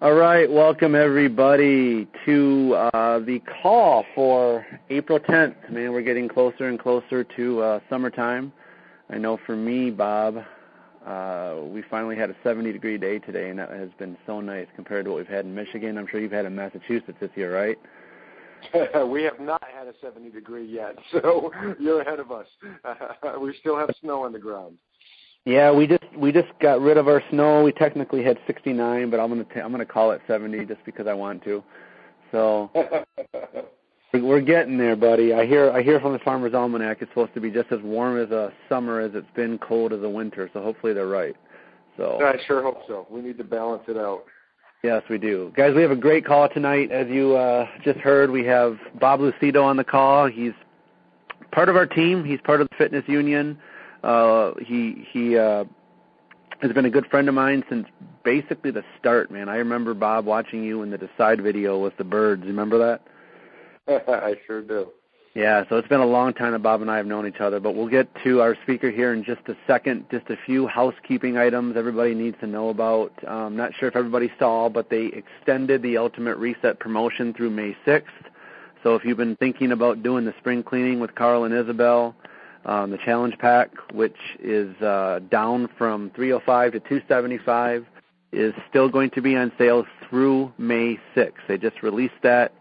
All right, welcome everybody to uh, the call for April 10th. Man, we're getting closer and closer to uh, summertime. I know for me, Bob, uh, we finally had a 70 degree day today, and that has been so nice compared to what we've had in Michigan. I'm sure you've had in Massachusetts this year, right? we have not had a 70 degree yet, so you're ahead of us. we still have snow on the ground. Yeah, we just we just got rid of our snow. We technically had 69, but I'm gonna t- I'm gonna call it 70 just because I want to. So we're getting there, buddy. I hear I hear from the Farmer's Almanac it's supposed to be just as warm as a summer as it's been cold as a winter. So hopefully they're right. So I sure hope so. We need to balance it out. Yes, we do. Guys, we have a great call tonight. As you uh, just heard, we have Bob Lucido on the call. He's part of our team. He's part of the fitness union. Uh, he he uh, has been a good friend of mine since basically the start, man. I remember Bob watching you in the Decide video with the birds. Remember that? I sure do. Yeah, so it's been a long time that Bob and I have known each other, but we'll get to our speaker here in just a second. Just a few housekeeping items everybody needs to know about. Um, not sure if everybody saw, but they extended the Ultimate Reset promotion through May 6th. So if you've been thinking about doing the spring cleaning with Carl and Isabelle, um, the challenge pack, which is uh, down from 305 to 275, is still going to be on sale through May 6th. They just released that.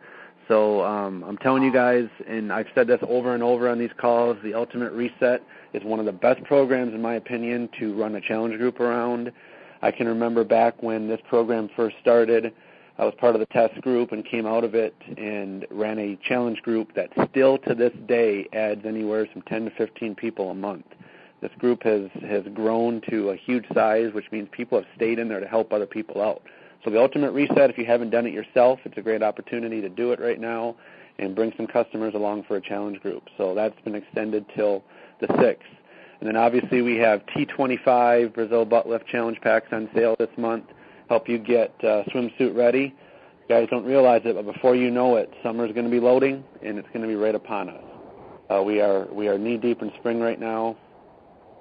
So um, I'm telling you guys, and I've said this over and over on these calls, the Ultimate Reset is one of the best programs, in my opinion, to run a challenge group around. I can remember back when this program first started, I was part of the test group and came out of it and ran a challenge group that still to this day adds anywhere from 10 to 15 people a month. This group has has grown to a huge size, which means people have stayed in there to help other people out. So the ultimate reset, if you haven't done it yourself, it's a great opportunity to do it right now and bring some customers along for a challenge group. So that's been extended till the 6th. And then obviously we have T25 Brazil butt lift challenge packs on sale this month help you get uh, swimsuit ready. You guys don't realize it, but before you know it, summer is going to be loading, and it's going to be right upon us. Uh, we are we are knee deep in spring right now,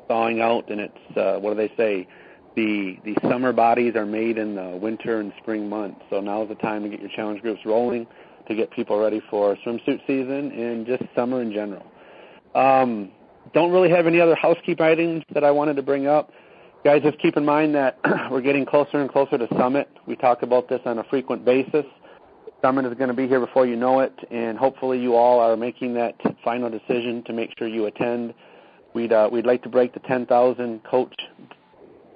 thawing out, and it's uh, what do they say? The the summer bodies are made in the winter and spring months. So now is the time to get your challenge groups rolling, to get people ready for swimsuit season and just summer in general. Um, don't really have any other housekeeping items that I wanted to bring up. Guys, just keep in mind that we're getting closer and closer to Summit. We talk about this on a frequent basis. Summit is going to be here before you know it, and hopefully you all are making that final decision to make sure you attend. We'd uh, we'd like to break the 10,000 coach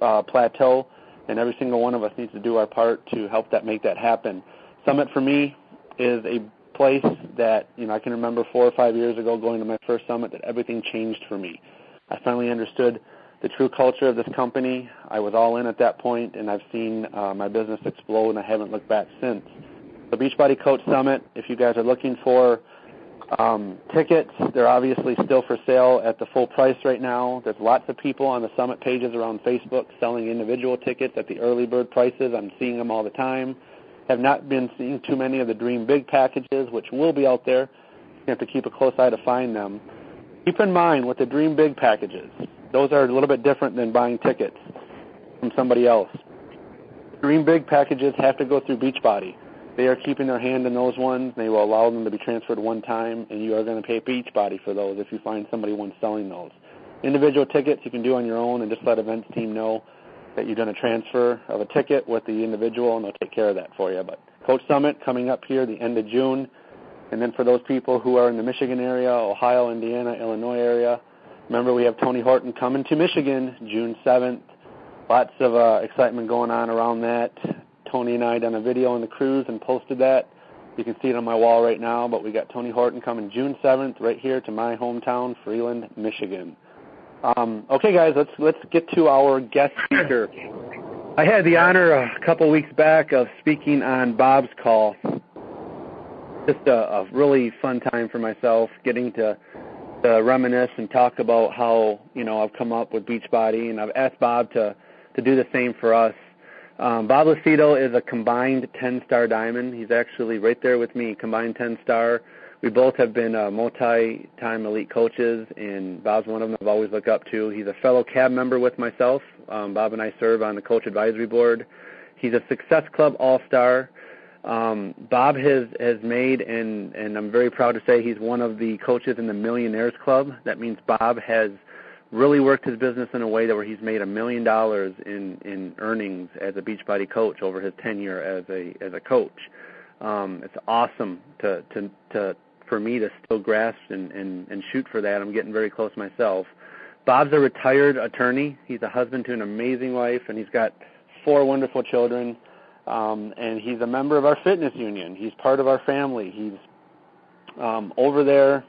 uh, plateau, and every single one of us needs to do our part to help that make that happen. Summit for me is a place that you know I can remember four or five years ago going to my first summit that everything changed for me. I finally understood the true culture of this company. I was all in at that point, and I've seen uh, my business explode, and I haven't looked back since. The Beachbody Coach Summit, if you guys are looking for um, tickets, they're obviously still for sale at the full price right now. There's lots of people on the summit pages around Facebook selling individual tickets at the early bird prices. I'm seeing them all the time. Have not been seeing too many of the Dream Big packages, which will be out there. You have to keep a close eye to find them. Keep in mind with the Dream Big packages, those are a little bit different than buying tickets from somebody else. Dream Big packages have to go through Beachbody. They are keeping their hand in those ones. They will allow them to be transferred one time, and you are going to pay Beachbody for those if you find somebody once selling those. Individual tickets you can do on your own and just let events team know that you've done a transfer of a ticket with the individual, and they'll take care of that for you. But Coach Summit coming up here the end of June. And then for those people who are in the Michigan area, Ohio, Indiana, Illinois area, Remember, we have Tony Horton coming to Michigan June 7th. Lots of uh, excitement going on around that. Tony and I done a video on the cruise and posted that. You can see it on my wall right now, but we got Tony Horton coming June 7th right here to my hometown, Freeland, Michigan. Um, okay, guys, let's let's get to our guest speaker. I had the honor a couple weeks back of speaking on Bob's call. Just a, a really fun time for myself, getting to to reminisce and talk about how you know I've come up with Beachbody, and I've asked Bob to to do the same for us. Um, Bob Lucido is a combined 10-star diamond. He's actually right there with me, combined 10-star. We both have been uh, multi-time elite coaches, and Bob's one of them I've always looked up to. He's a fellow CAB member with myself. Um, Bob and I serve on the coach advisory board. he's a Success Club All Star. Um, Bob has has made and and I'm very proud to say he's one of the coaches in the Millionaires Club. That means Bob has really worked his business in a way that where he's made a million dollars in in earnings as a Beachbody coach over his tenure as a as a coach. Um, it's awesome to to to for me to still grasp and, and and shoot for that. I'm getting very close myself. Bob's a retired attorney. He's a husband to an amazing wife, and he's got four wonderful children. Um, and he's a member of our fitness union. He's part of our family. He's um, over there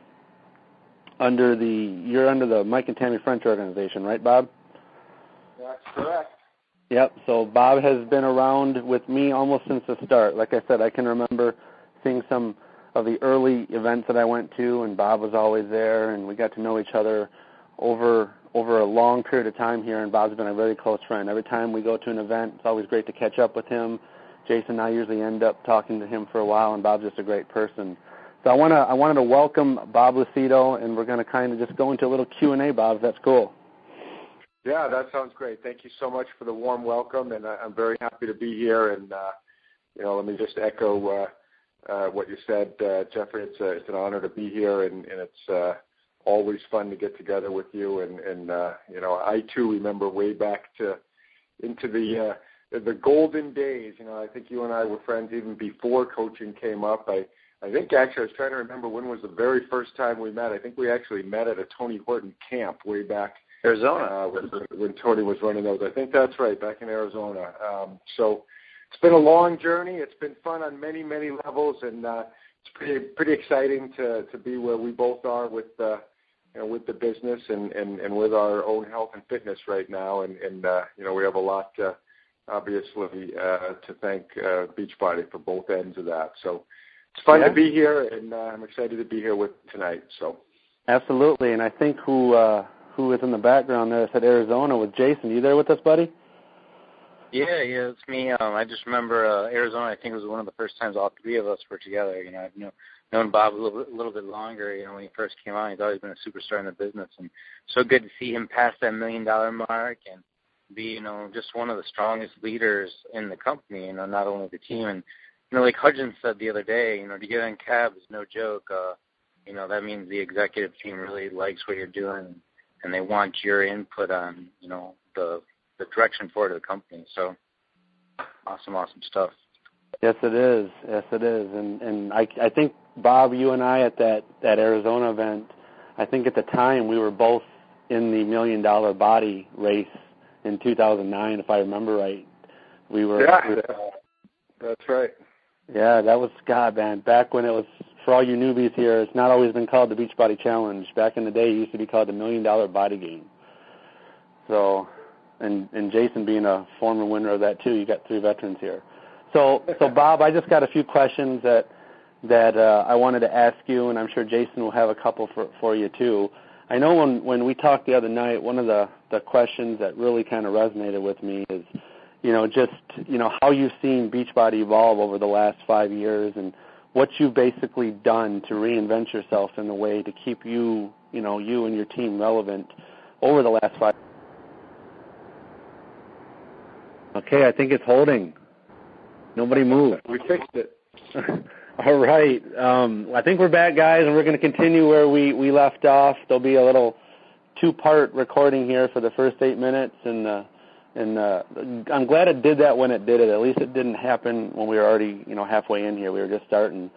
under the you're under the Mike and Tammy French organization, right, Bob? That's correct. Yep. So Bob has been around with me almost since the start. Like I said, I can remember seeing some of the early events that I went to, and Bob was always there, and we got to know each other over over a long period of time here. And Bob's been a very close friend. Every time we go to an event, it's always great to catch up with him. Jason and I usually end up talking to him for a while, and Bob's just a great person. So I want to I wanted to welcome Bob Lucido, and we're going to kind of just go into a little Q and A, Bob. If that's cool. Yeah, that sounds great. Thank you so much for the warm welcome, and I'm very happy to be here. And uh, you know, let me just echo uh, uh, what you said, uh, Jeffrey. It's, a, it's an honor to be here, and, and it's uh, always fun to get together with you. And, and uh, you know, I too remember way back to into the uh, the golden days. You know, I think you and I were friends even before coaching came up. I I think actually I was trying to remember when was the very first time we met. I think we actually met at a Tony Horton camp way back Arizona uh, when, when Tony was running those. I think that's right, back in Arizona. Um, so it's been a long journey. It's been fun on many many levels, and uh, it's pretty pretty exciting to to be where we both are with uh, you know with the business and and and with our own health and fitness right now. And and uh, you know we have a lot. Uh, obviously, uh, to thank uh, Beachbody for both ends of that. So it's fun Yeah. to be here, and uh, I'm excited to be here with tonight. So Absolutely, and I think who uh, who is in the background there said Arizona was Jason. You there with us, buddy? Yeah, yeah, it's me. Um, I just remember uh, Arizona. I think it was one of the first times all three of us were together. You know, I've known, known Bob a little, bit, a little bit longer. You know, when he first came on, he's always been a superstar in the business, and so good to see him pass that million dollar mark and be, you know, just one of the strongest leaders in the company. You know, not only the team and you know, like Hudgens said the other day, you know, to get on cab is no joke. Uh, you know, that means the executive team really likes what you're doing and they want your input on, you know, the the direction forward of the company. So awesome, awesome stuff. Yes, it is. Yes, it is. And and I I think Bob, you and I at that that Arizona event, I think at the time we were both in the million dollar body race in 2009, if I remember right. We were. yeah, we were- that's right. yeah, that was Scott, man. Back when it was for all you newbies here, it's not always been called the Beachbody Challenge. Back in the day, it used to be called the Million Dollar Body Game. So, and and Jason being a former winner of that too, you got three veterans here. So, so Bob, I just got a few questions that that uh, I wanted to ask you, and I'm sure Jason will have a couple for for you too. I know when when we talked the other night, one of the the questions that really kind of resonated with me is, you know, just you know how you've seen Beachbody evolve over the last five years, and what you've basically done to reinvent yourself in a way to keep you, you know, you and your team relevant over the last five. Okay, I think it's holding. Nobody moved. We fixed it. All right. Um, I think we're back, guys, and we're going to continue where we, we left off. There'll be a little two-part recording here for the first eight minutes, and uh, and uh, I'm glad it did that when it did it. At least it didn't happen when we were already you know halfway in here. We were just starting.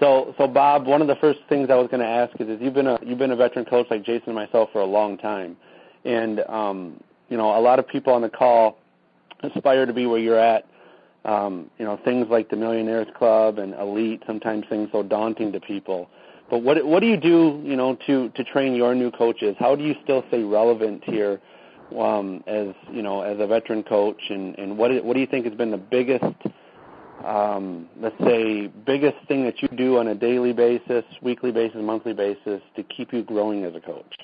So so Bob, one of the first things I was going to ask is, is you've been a you've been a veteran coach like Jason and myself for a long time, and um, you know a lot of people on the call aspire to be where you're at um, you know, things like the Millionaires Club and Elite sometimes seem so daunting to people. But what what do you do, you know, to to train your new coaches? How do you still stay relevant here, um, as you know, as a veteran coach? And and what what do you think has been the biggest, um, let's say, biggest thing that you do on a daily basis, weekly basis, monthly basis to keep you growing as a coach?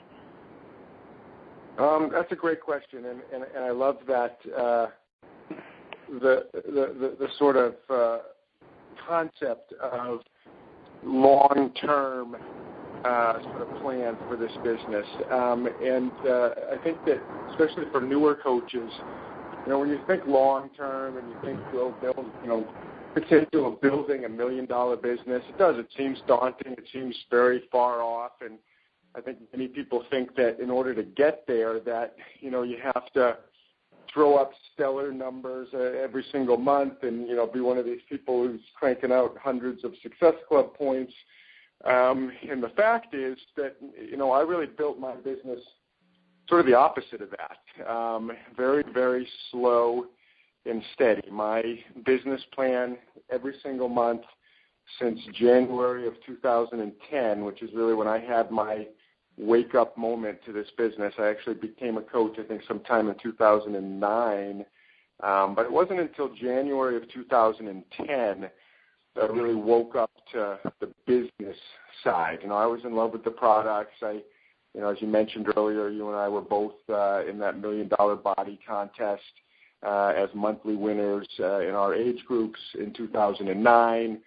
Um, that's a great question, and, and, and I love that uh, the, the, the the sort of uh, concept of long-term uh, sort of plan for this business. Um, and uh, I think that especially for newer coaches, you know, when you think long term and you think we'll build, you know, potential of building a million dollar business, it does. It seems daunting. It seems very far off, and I think many people think that in order to get there, that you know you have to throw up stellar numbers uh, every single month, and you know be one of these people who's cranking out hundreds of Success Club points. Um, and the fact is that you know I really built my business sort of the opposite of that. Um, very very slow and steady. My business plan every single month since January of 2010, which is really when I had my wake up moment to this business. I actually became a coach, I think, sometime in 2009. Um, but it wasn't until January of 2010 that I really woke up to the business side. You know, I was in love with the products. I, you know, as you mentioned earlier, you and I were both uh, in that million dollar body contest uh, as monthly winners uh, in our age groups in 2009.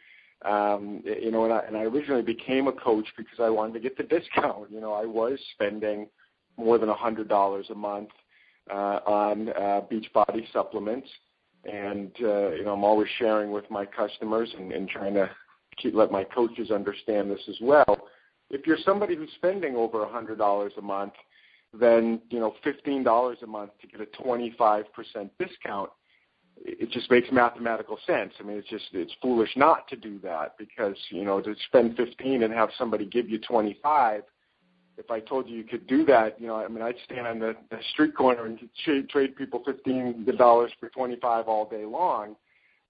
Um, you know, and I, and I originally became a coach because I wanted to get the discount. You know, I was spending more than a hundred dollars a month uh, on uh, Beachbody supplements, and uh, you know, I'm always sharing with my customers and, and trying to keep, let my coaches understand this as well. If you're somebody who's spending over a hundred dollars a month, then you know, fifteen dollars a month to get a 25% discount it just makes mathematical sense. I mean, it's just it's foolish not to do that because you know to spend 15 and have somebody give you 25. If I told you you could do that, you know, I mean, I'd stand on the, the street corner and trade, trade people 15 dollars for 25 all day long,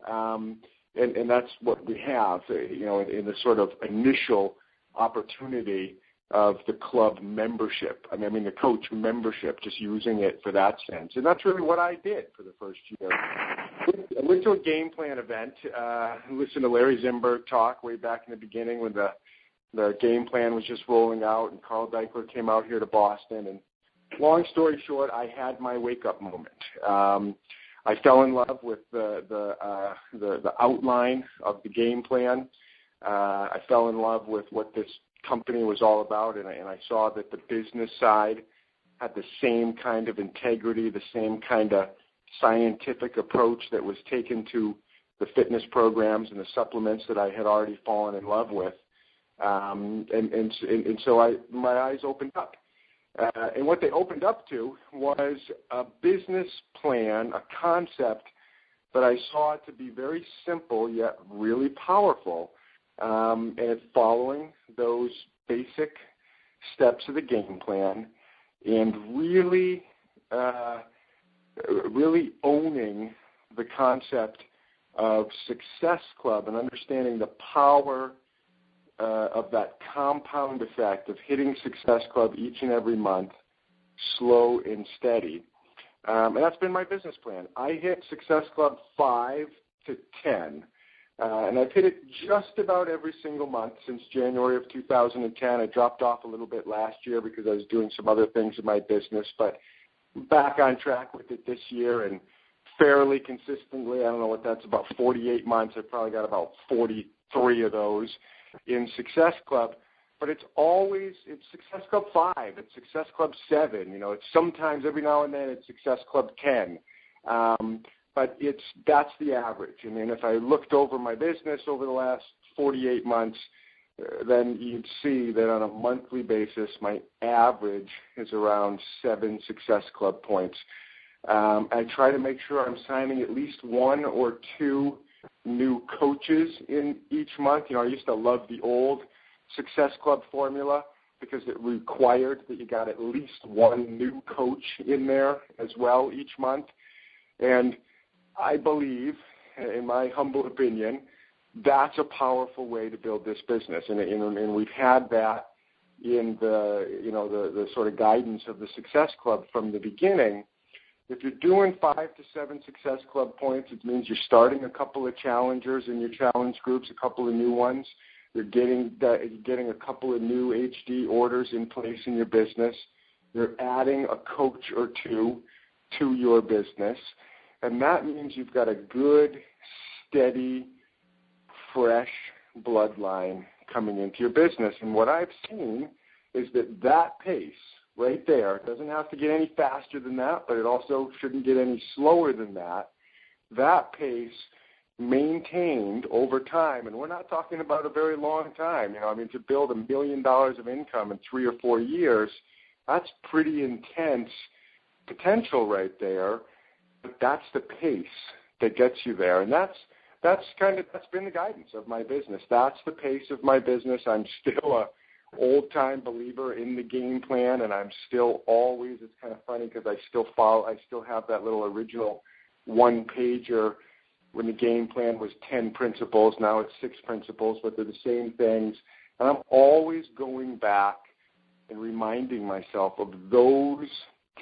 um, and and that's what we have, you know, in, in the sort of initial opportunity of the club membership. I mean, I mean the coach membership, just using it for that sense, and that's really what I did for the first year. I went to a game plan event. Uh, listened to Larry Zimberg talk way back in the beginning when the the game plan was just rolling out, and Carl Daikeler came out here to Boston. And long story short, I had my wake up moment. Um, I fell in love with the the, uh, the the outline of the game plan. Uh, I fell in love with what this company was all about, and I, and I saw that the business side had the same kind of integrity, the same kind of scientific approach that was taken to the fitness programs and the supplements that I had already fallen in love with. Um, and, and, and so I, my eyes opened up. Uh, and what they opened up to was a business plan, a concept that I saw to be very simple yet really powerful um, and following those basic steps of the game plan and really, uh, really owning the concept of Success Club and understanding the power uh, of that compound effect of hitting Success Club each and every month, slow and steady. Um, and that's been my business plan. I hit Success Club 5 to 10 uh, and I've hit it just about every single month since January of 2010. I dropped off a little bit last year because I was doing some other things in my business, but back on track with it this year and fairly consistently. I don't know what that's about 48 months. I've probably got about 43 of those in Success Club. But it's always it's Success Club five, it's Success Club seven. You know, it's sometimes every now and then it's Success Club ten. Um, but it's that's the average. I mean, if I looked over my business over the last 48 months, uh, then you'd see that on a monthly basis, my average is around seven Success Club points. Um, I try to make sure I'm signing at least one or two new coaches in each month. You know, I used to love the old Success Club formula because it required that you got at least one new coach in there as well each month. And I believe, in my humble opinion, that's a powerful way to build this business, and, and, and we've had that in the you know the, the sort of guidance of the Success Club from the beginning. If you're doing five to seven Success Club points, it means you're starting a couple of challengers in your challenge groups, a couple of new ones. You're getting the, you're getting a couple of new HD orders in place in your business. You're adding a coach or two to your business and that means you've got a good, steady, fresh bloodline coming into your business. And what I've seen is that that pace, right there. Doesn't have to get any faster than that, but it also shouldn't get any slower than that. That pace maintained over time, and we're not talking about a very long time. You know, I mean, to build a million dollars of income in three or four years, that's pretty intense potential right there. But that's the pace that gets you there, and that's that's kind of that's been the guidance of my business. That's the pace of my business. I'm still a old time believer in the game plan, and I'm still always. It's kind of funny because I still follow. I still have that little original one pager when the game plan was 10 principles. Now it's six principles, but they're the same things. And I'm always going back and reminding myself of those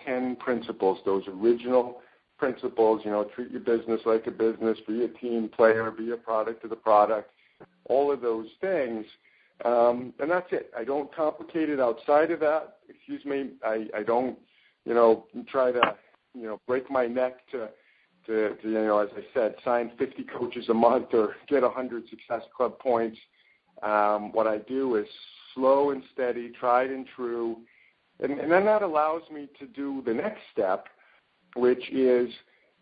10 principles, those original principles, you know, treat your business like a business, be a team player, be a product of the product, all of those things. Um, and that's it. I don't complicate it outside of that. Excuse me. I, I don't, you know, try to, you know, break my neck to to, to, you know, as I said, sign 50 coaches a month or get 100 Success Club points. Um, what I do is slow and steady, tried and true, and, and then that allows me to do the next step, which is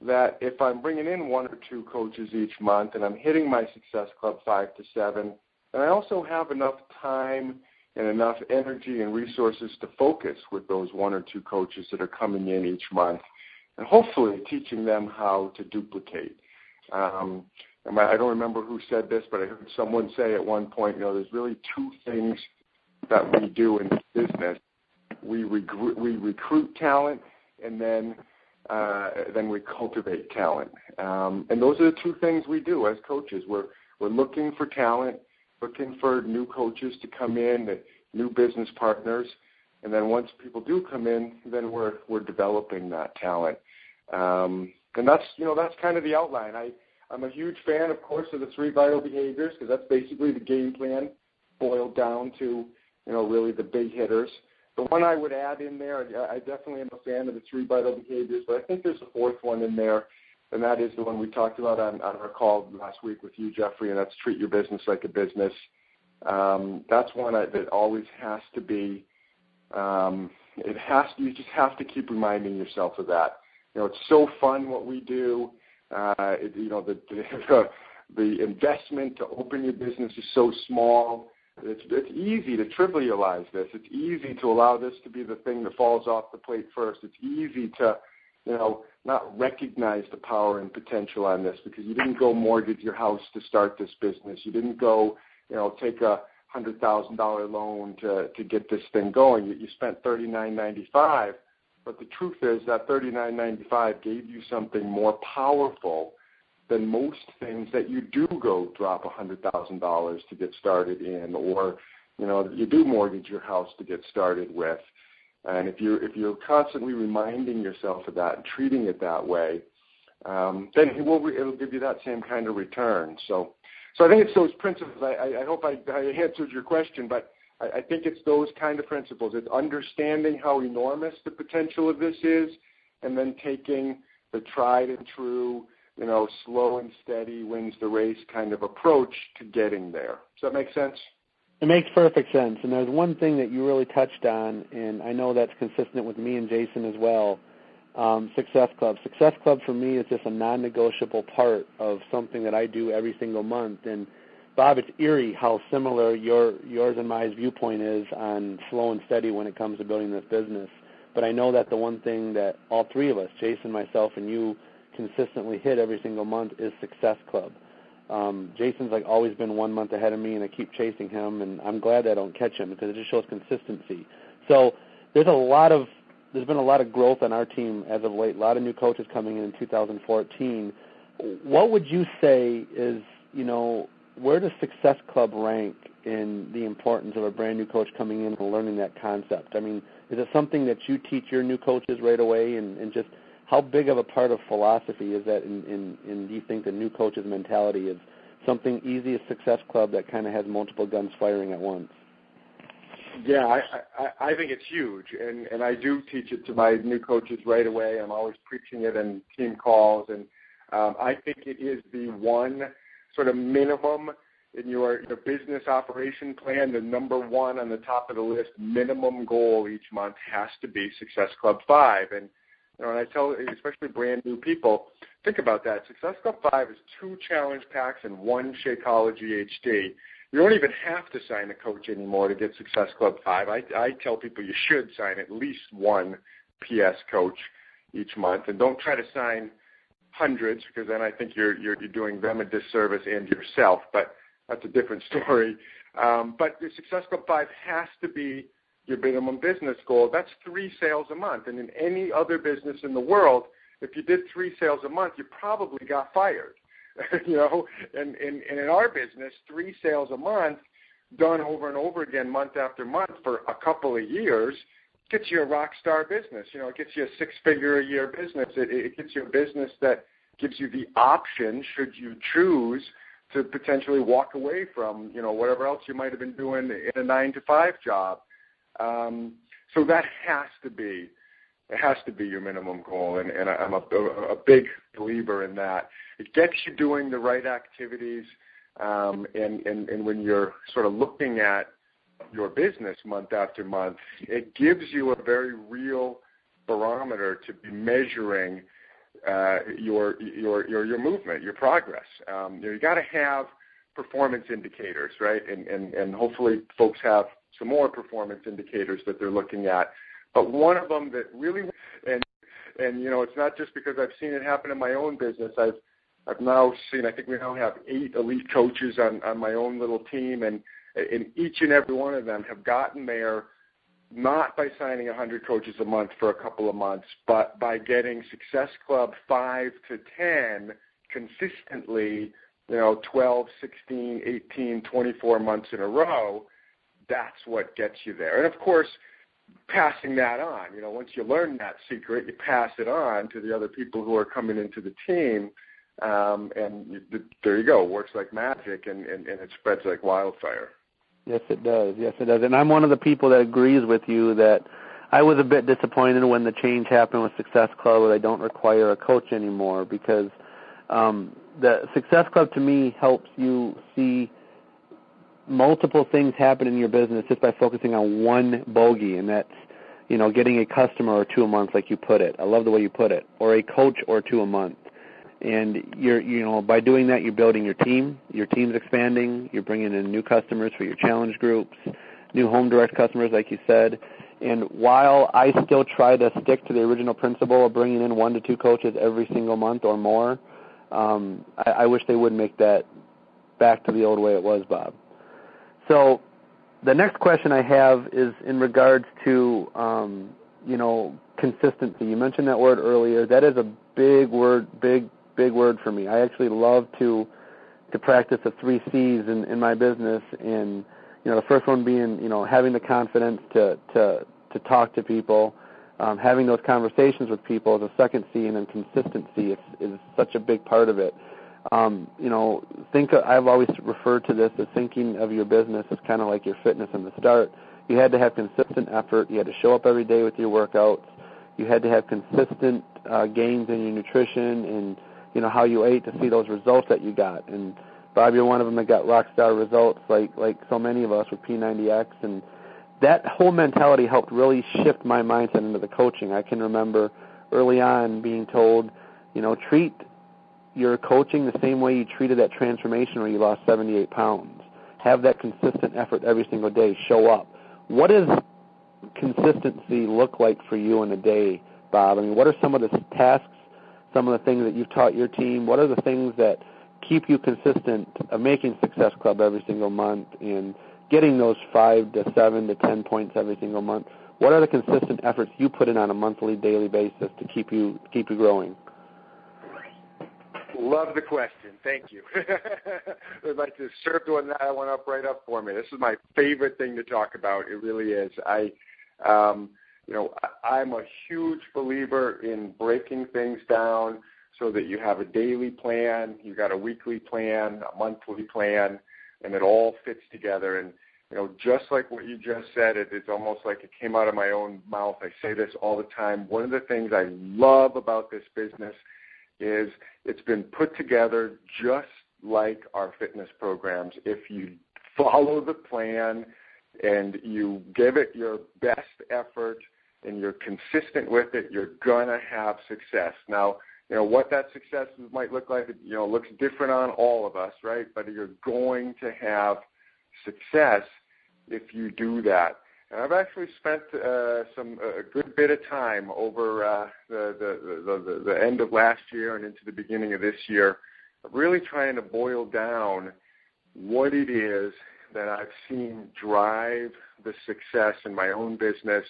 that if I'm bringing in one or two coaches each month and I'm hitting my Success Club five to seven, and I also have enough time and enough energy and resources to focus with those one or two coaches that are coming in each month and hopefully teaching them how to duplicate. Um, I don't remember who said this, but I heard someone say at one point, you know, there's really two things that we do in business. We recruit, we recruit talent, and then uh, then we cultivate talent. Um, and those are the two things we do as coaches. We're we're looking for talent, looking for new coaches to come in, new business partners, and then once people do come in, then we're we're developing that talent. Um, and that's you know that's kind of the outline. I I'm a huge fan, of course, of the three vital behaviors because that's basically the game plan boiled down to you know really the big hitters. The one I would add in there, I definitely am a fan of the three vital behaviors, but I think there's a fourth one in there, and that is the one we talked about on, on our call last week with you, Jeffrey, and that's treat your business like a business. Um, that's one I, that always has to be um, it has to, you just have to keep reminding yourself of that. You know, it's so fun what we do. Uh, it, you know, the, the the investment to open your business is so small. It's it's easy to trivialize this. It's easy to allow this to be the thing that falls off the plate first. It's easy to, you know, not recognize the power and potential on this because you didn't go mortgage your house to start this business. You didn't go, you know, take a hundred thousand dollar loan to to get this thing going. You, you spent thirty nine ninety five, but the truth is that thirty nine ninety five gave you something more powerful than most things that you do go drop a hundred thousand dollars to get started in, or you know you do mortgage your house to get started with. And if you if you're constantly reminding yourself of that and treating it that way, um, then it will it'll give you that same kind of return. So so I think it's those principles. I, I hope I, I answered your question, but I, I think it's those kind of principles. It's understanding how enormous the potential of this is, and then taking the tried and true, you know, slow and steady wins the race kind of approach to getting there. Does that make sense? It makes perfect sense. And there's one thing that you really touched on, and I know that's consistent with me and Jason as well um, Success Club. Success Club for me is just a non-negotiable part of something that I do every single month. And Bob, it's eerie how similar your yours and my viewpoint is on slow and steady when it comes to building this business. But I know that the one thing that all three of us, Jason, myself, and you, consistently hit every single month is Success Club. Um, Jason's like always been one month ahead of me, and I keep chasing him, and I'm glad I don't catch him because it just shows consistency. So there's a lot of there's been a lot of growth on our team as of late. A lot of new coaches coming in in 2014. What would you say is, you know, where does Success Club rank in the importance of a brand new coach coming in and learning that concept? I mean, is it something that you teach your new coaches right away, and, and just how big of a part of philosophy is that? In, in, in do you think the new coach's mentality is something easy as Success Club that kind of has multiple guns firing at once? Yeah, I, I I think it's huge, and and I do teach it to my new coaches right away. I'm always preaching it in team calls, and um, I think it is the one sort of minimum in your, your business operation plan, the number one on the top of the list minimum goal each month has to be Success Club 5. And, know, and I tell especially brand new people, think about that. Success Club 5 is two challenge packs and one Shakeology HD. You don't even have to sign a coach anymore to get Success Club 5. I, I tell people you should sign at least one PS coach each month, and don't try to sign hundreds because then I think you're you're, you're doing them a disservice and yourself. But that's a different story. Um, but the Success Club 5 has to be your minimum business goal. That's three sales a month. And in any other business in the world, if you did three sales a month, you probably got fired. you know, and, and, and in our business, three sales a month done over and over again month after month for a couple of years gets you a rock star business. You know, it gets you a six figure a year business. It, it gets you a business that gives you the option, should you choose, to potentially walk away from, you know, whatever else you might have been doing in a nine to five job. Um, so that has to be, it has to be your minimum goal, and, I'm a, big believer in that. It gets you doing the right activities, um, and, when you're sort of looking at your business month after month, it gives you a very real barometer to be measuring uh, your, your your your movement, your progress. Um, you, got to have performance indicators, right? And, and and hopefully folks have some more performance indicators that they're looking at. But one of them that really and and you know it's not just because I've seen it happen in my own business. I've I've now seen I think we now have eight elite coaches on on my own little team, and and each and every one of them have gotten there not by signing 100 coaches a month for a couple of months, but by getting Success Club 5 to 10 consistently, you know, 12, 16, 18, 24 months in a row, that's what gets you there. And of course, passing that on, you know, once you learn that secret, you pass it on to the other people who are coming into the team. Um, and you, there you go. It works like magic, and, and, and it spreads like wildfire. Yes, it does. Yes, it does. And I'm one of the people that agrees with you that I was a bit disappointed when the change happened with Success Club where they don't require a coach anymore because um, the Success Club to me helps you see multiple things happen in your business just by focusing on one bogey, and that's you know getting a customer or two a month, like you put it. I love the way you put it, or a coach or two a month. And you're you know by doing that you're building your team. Your team's expanding. You're bringing in new customers for your challenge groups new home direct customers like you said. And while i still try to stick to the original principle of bringing in one to two coaches every single month or more um, I, I wish they would make that back to the old way it was bob so the next question i have is in regards to um, you know consistency you mentioned that word earlier that is a big word big big word for me. I actually love to to practice the three C's in, in my business, and you know the first one being you know having the confidence to to to talk to people, um, having those conversations with people is a second C, and then consistency is, is such a big part of it. Um, you know, think I've always referred to this as thinking of your business as kind of like your fitness in the start. You had to have consistent effort. You had to show up every day with your workouts. You had to have consistent uh, gains in your nutrition and you know how you ate to see those results that you got. And Bob, you're one of them that got rock star results, like like so many of us with P90X, and that whole mentality helped really shift my mindset into the coaching. I can remember early on being told, you know, treat your coaching the same way you treated that transformation where you lost 78 pounds. Have that consistent effort every single day. Show up. What does consistency look like for you in a day, Bob? I mean, what are some of the tasks some of the things that you've taught your team? What are the things that keep you consistent of making Success Club every single month and getting those five to seven to ten points every single month? What are the consistent efforts you put in on a monthly, daily basis to keep you keep you growing? Love the question. Thank you. I'd like to serve the one that one up right up for me. This is my favorite thing to talk about. It really is. I um, you know, I'm a huge believer in breaking things down so that you have a daily plan, you got a weekly plan, a monthly plan, and it all fits together. And you know, just like what you just said, it, it's almost like it came out of my own mouth. I say this all the time. One of the things I love about this business is it's been put together just like our fitness programs. If you follow the plan and you give it your best effort and you're consistent with it, you're gonna have success. Now, you know what that success might look like. It you know, looks different on all of us, right? But you're going to have success if you do that. And I've actually spent uh, some a good bit of time over uh, the, the, the the end of last year and into the beginning of this year, really trying to boil down what it is that I've seen drive the success in my own business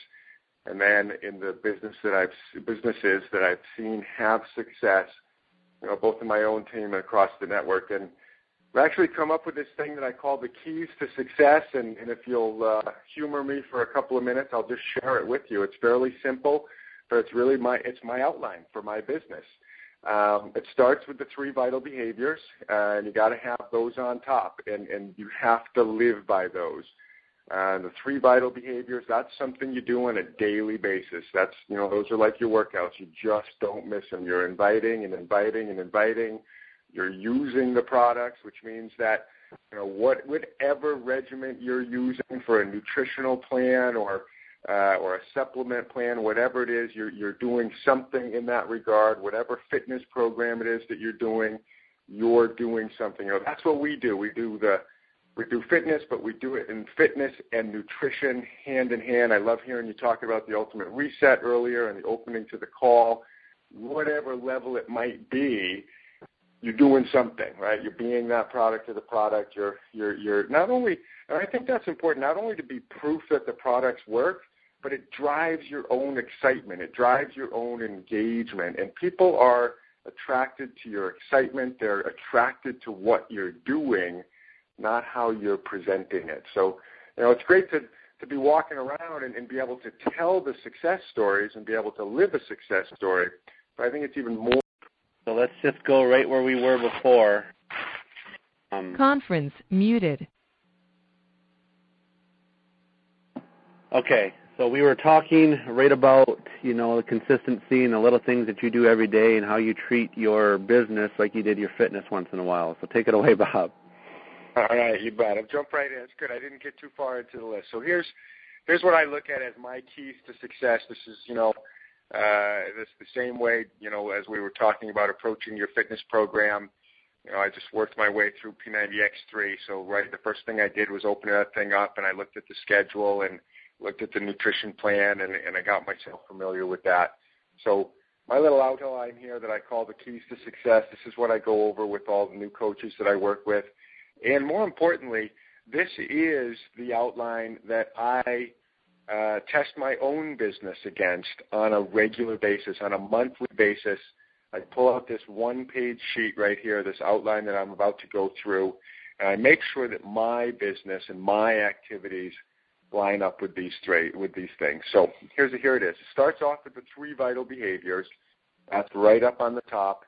and then in the business that I've businesses that I've seen have success, you know, both in my own team and across the network. And I've actually come up with this thing that I call the keys to success. And, and if you'll uh, humor me for a couple of minutes, I'll just share it with you. It's fairly simple, but it's really my it's my outline for my business. Um, it starts with the three vital behaviors, uh, and you got to have those on top, and, and you have to live by those. Uh, the three vital behaviors, that's something you do on a daily basis. That's, you know, those are like your workouts. You just don't miss them. You're inviting and inviting and inviting. You're using the products, which means that, you know, what, whatever regimen you're using for a nutritional plan or, uh, or a supplement plan, whatever it is, you're, you're doing something in that regard. Whatever fitness program it is that you're doing, you're doing something. You know, that's what we do. We do the, we do fitness, but we do it in fitness and nutrition hand in hand. I love hearing you talk about the ultimate reset earlier and the opening to the call. Whatever level it might be, you're doing something, right? You're being that product to the product. You're you're you're not only and I think that's important, not only to be proof that the products work, but it drives your own excitement. It drives your own engagement. And people are attracted to your excitement. They're attracted to what you're doing not how you're presenting it. So, you know, it's great to to be walking around and, and be able to tell the success stories and be able to live a success story. But I think it's even more. So let's just go right where we were before. Um, Conference muted. Okay, so we were talking right about you know the consistency and the little things that you do every day and how you treat your business like you did your fitness once in a while. So take it away, Bob. All right, you bet. I've jumped right in. It's good. I didn't get too far into the list. So here's here's what I look at as my keys to success. This is, you know, uh, this the same way, you know, as we were talking about approaching your fitness program. You know, I just worked my way through P90X3. So right, the first thing I did was open that thing up, and I looked at the schedule and looked at the nutrition plan, and, and I got myself familiar with that. So my little outline here that I call the keys to success. This is what I go over with all the new coaches that I work with. And more importantly, this is the outline that I uh, test my own business against on a regular basis, on a monthly basis. I pull out this one page sheet right here, this outline that I'm about to go through, and I make sure that my business and my activities line up with these three with these things. So here's here it is. It starts off with the three vital behaviors. That's right up on the top.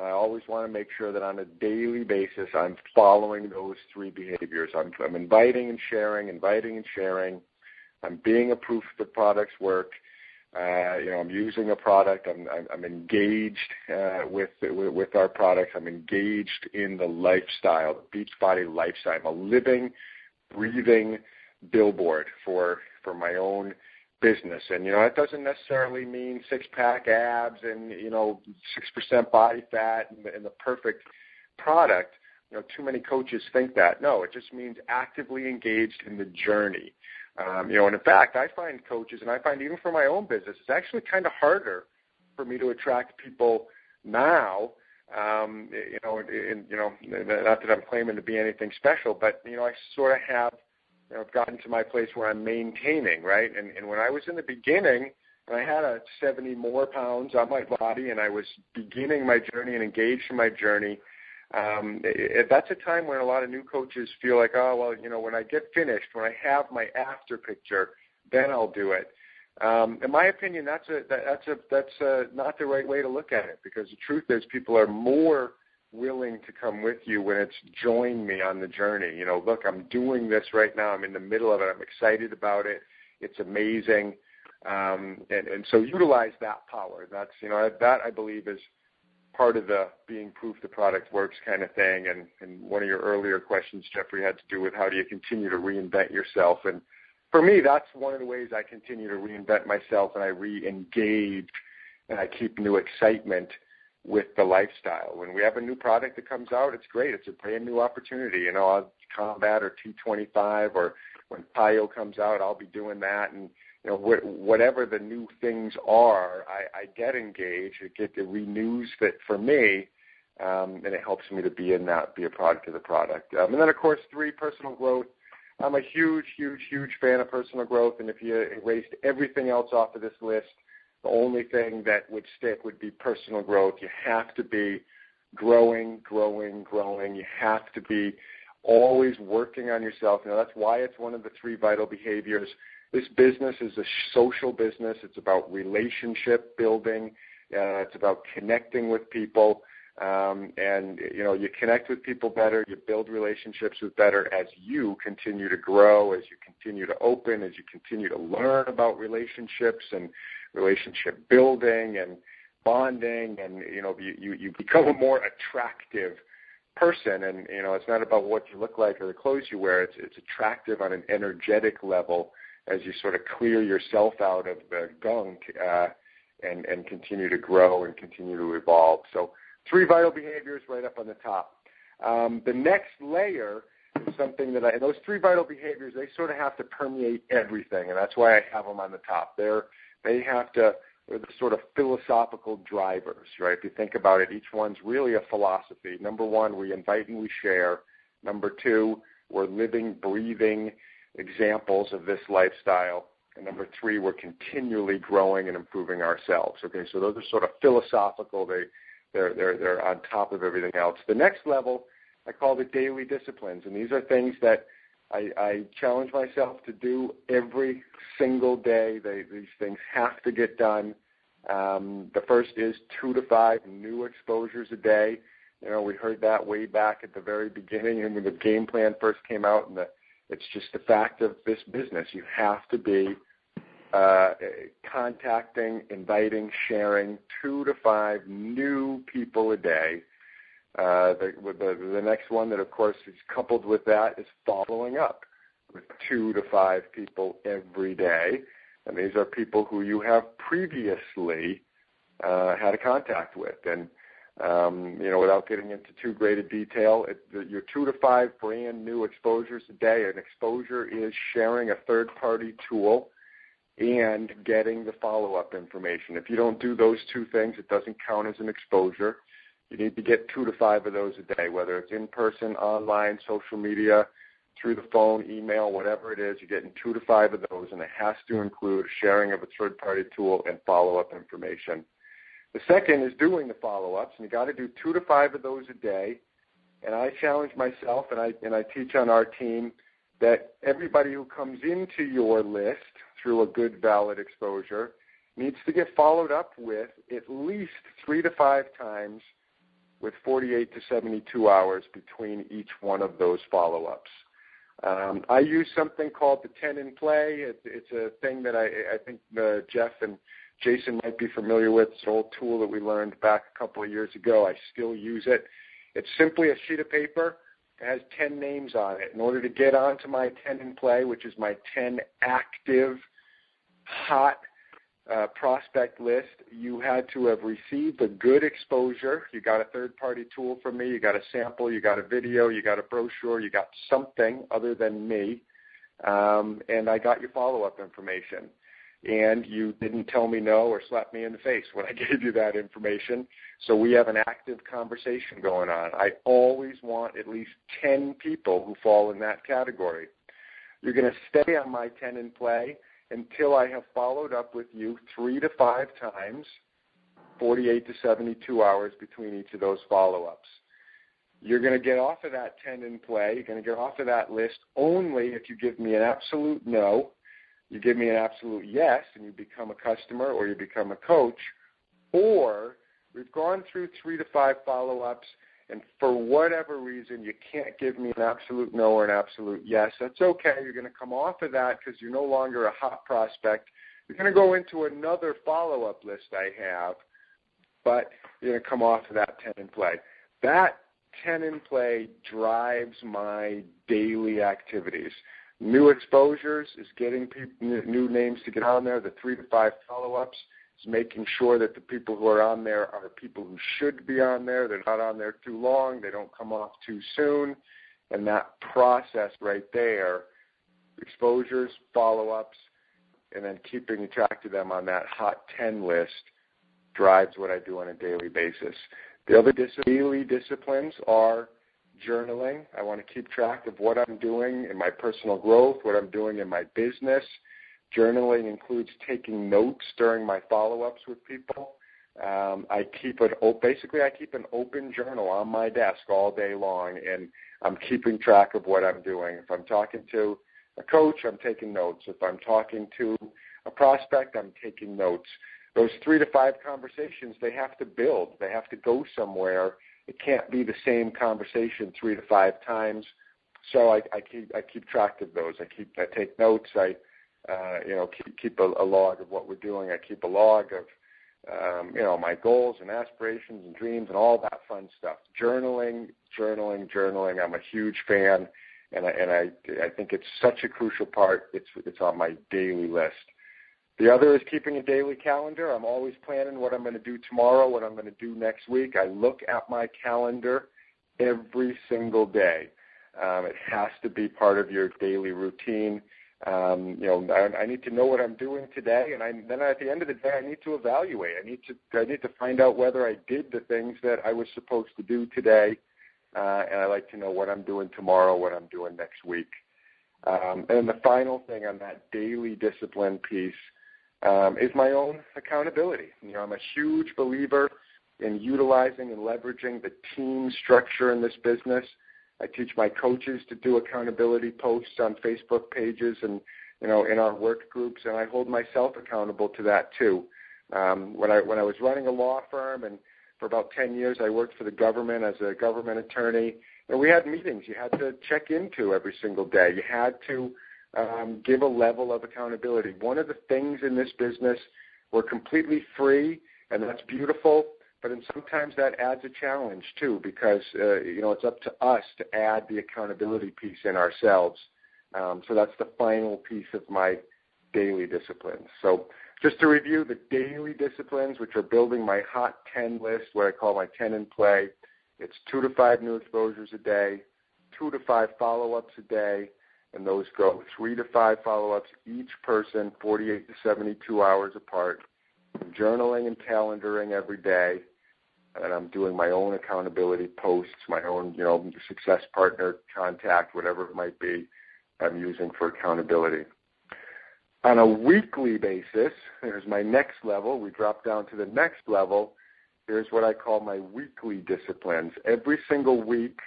I always want to make sure that on a daily basis I'm following those three behaviors. I'm, I'm inviting and sharing, inviting and sharing. I'm being a proof that products work. Uh, you know, I'm using a product. I'm, I'm, I'm engaged uh, with, with with our products. I'm engaged in the lifestyle, the Beachbody lifestyle. I'm a living, breathing billboard for for my own business. And you know, that doesn't necessarily mean six pack abs and you know six percent body fat and and the perfect product. You know, too many coaches think that. No, it just means actively engaged in the journey. Um, you know, and in fact, I find coaches, and I find even for my own business, it's actually kind of harder for me to attract people now. Um, you know, and, you know, not that I'm claiming to be anything special, but you know, I sort of have you know, gotten to my place where I'm maintaining, right? And, and when I was in the beginning, and I had a 70 more pounds on my body, and I was beginning my journey and engaged in my journey, um, that's a time when a lot of new coaches feel like, oh, well, you know, when I get finished, when I have my after picture, then I'll do it. Um, in my opinion, that's a that, that's a that's a, not the right way to look at it because the truth is, people are more willing to come with you when it's join me on the journey. You know, look, I'm doing this right now. I'm in the middle of it. I'm excited about it. It's amazing. Um, and, and so utilize that power. That's, you know, that I believe is part of the being proof the product works kind of thing. And, and one of your earlier questions, Jeffrey, had to do with how do you continue to reinvent yourself. And for me, that's one of the ways I continue to reinvent myself and I re-engage and I keep new excitement with the lifestyle. When we have a new product that comes out, it's great. It's a brand new opportunity. You know, Combat or T25 or when PiYo comes out, I'll be doing that. And you know, wh- whatever the new things are, I, I get engaged. It get it renews that for me, um, and it helps me to be in that, be a product of the product. Um, and then of course, three personal growth. I'm a huge, huge, huge fan of personal growth. And if you erased everything else off of this list, the only thing that would stick would be personal growth. You have to be growing, growing, growing. You have to be always working on yourself. You know, that's why it's one of the three vital behaviors. This business is a social business. It's about relationship building. Uh, it's about connecting with people. Um, and you know, you connect with people better, you build relationships with better as you continue to grow, as you continue to open, as you continue to learn about relationships and relationship building and bonding, and you know, you you, you become a more attractive person. And you know, it's not about what you look like or the clothes you wear. It's it's attractive on an energetic level as you sort of clear yourself out of the gunk uh, and and continue to grow and continue to evolve. So three vital behaviors right up on the top. Um, the next layer is something that I, and those three vital behaviors, they sort of have to permeate everything, and that's why I have them on the top. They're, they have to, they're the sort of philosophical drivers, right? If you think about it, each one's really a philosophy. Number one, we invite and we share. Number two, we're living, breathing examples of this lifestyle. And number three, we're continually growing and improving ourselves. Okay, so those are sort of philosophical. They they're they're they're on top of everything else. The next level I call the daily disciplines, and these are things that I, I challenge myself to do every single day. They, these things have to get done. Um, the first is two to five new exposures a day. You know, we heard that way back at the very beginning, when the game plan first came out, and the, it's just the fact of this business. You have to be uh, contacting, inviting, sharing two to five new people a day. Uh, the, the, the next one that, of course, is coupled with that is following up with two to five people every day. And these are people who you have previously uh, had a contact with. And, Um, you know, without getting into too great a detail, your two to five brand new exposures a day. An exposure is sharing a third party tool and getting the follow-up information. If you don't do those two things, it doesn't count as an exposure. You need to get two to five of those a day, whether it's in person, online, social media, through the phone, email, whatever it is. You're getting two to five of those, and it has to include sharing of a third-party tool and follow-up information. The second is doing the follow-ups, and you got to do two to five of those a day. And I challenge myself, and I and I teach on our team that everybody who comes into your list through a good, valid exposure needs to get followed up with at least three to five times with 48 to 72 hours between each one of those follow-ups. Um, I use something called the 10 in play. It, it's a thing that I, I think uh, Jeff and Jason might be familiar with. It's an old tool that we learned back a couple of years ago. I still use it. It's simply a sheet of paper that has 10 names on it. In order to get onto my 10 in play, which is my 10 active, hot uh, prospect list, you had to have received a good exposure. You got a third party tool from me, you got a sample, you got a video, you got a brochure, you got something other than me, um, and I got your follow up information and you didn't tell me no or slap me in the face when I gave you that information. So we have an active conversation going on. I always want at least 10 people who fall in that category. You're going to stay on my 10 in play until I have followed up with you three to five times, 48 to 72 hours between each of those follow ups. You're going to get off of that 10 in play. You're going to get off of that list only if you give me an absolute no you give me an absolute yes and you become a customer or you become a coach, or we've gone through three to five follow ups and for whatever reason you can't give me an absolute no or an absolute yes, that's okay. You're going to come off of that because you're no longer a hot prospect. You're going to go into another follow up list I have. but you're going to come off of that 10 in play. That 10 in play drives my daily activities. New exposures is getting new names to get on there. The three to five follow-ups is making sure that the people who are on there are people who should be on there. They're not on there too long. They don't come off too soon. And that process right there, exposures, follow-ups, and then keeping track of them on that hot 10 list drives what I do on a daily basis. The other dis- daily disciplines are journaling. I want to keep track of what I'm doing in my personal growth, what I'm doing in my business. Journaling includes taking notes during my follow-ups with people. Um, I keep it basically I keep an open journal on my desk all day long, and I'm keeping track of what I'm doing. If I'm talking to a coach, I'm taking notes. If I'm talking to a prospect, I'm taking notes. Those three to five conversations, they have to build. They have to go somewhere it can't be the same conversation three to five times. So I, I keep I keep track of those. I keep I take notes. I uh, you know keep keep a, a log of what we're doing. I keep a log of um, you know my goals and aspirations and dreams and all that fun stuff. Journaling, journaling, journaling. I'm a huge fan, and I, and I I think it's such a crucial part. It's it's on my daily list. The other is keeping a daily calendar. I'm always planning what I'm going to do tomorrow, what I'm going to do next week. I look at my calendar every single day. Um, it has to be part of your daily routine. Um, you know, I, I need to know what I'm doing today, and I, then at the end of the day, I need to evaluate. I need to I need to find out whether I did the things that I was supposed to do today, uh, and I like to know what I'm doing tomorrow, what I'm doing next week. Um, and the final thing on that daily discipline piece um, is my own accountability. You know, I'm a huge believer in utilizing and leveraging the team structure in this business. I teach my coaches to do accountability posts on Facebook pages and you know in our work groups, and I hold myself accountable to that too. Um, when I when I was running a law firm and for about 10 years I worked for the government as a government attorney. And we had meetings you had to check into every single day. You had to um, give a level of accountability. One of the things in this business, we're completely free, and that's beautiful. But then sometimes that adds a challenge too, because uh, you know it's up to us to add the accountability piece in ourselves. Um, so that's the final piece of my daily disciplines. So just to review the daily disciplines, which are building my hot 10 list, what I call my 10 in play. It's two to five new exposures a day, two to five follow-ups a day, and those go three to five follow-ups each person, 48 to 72 hours apart. I'm journaling and calendaring every day, and I'm doing my own accountability posts, my own, you know, success partner contact, whatever it might be. I'm using for accountability. On a weekly basis, here's my next level. We drop down to the next level. Here's what I call my weekly disciplines. Every single week,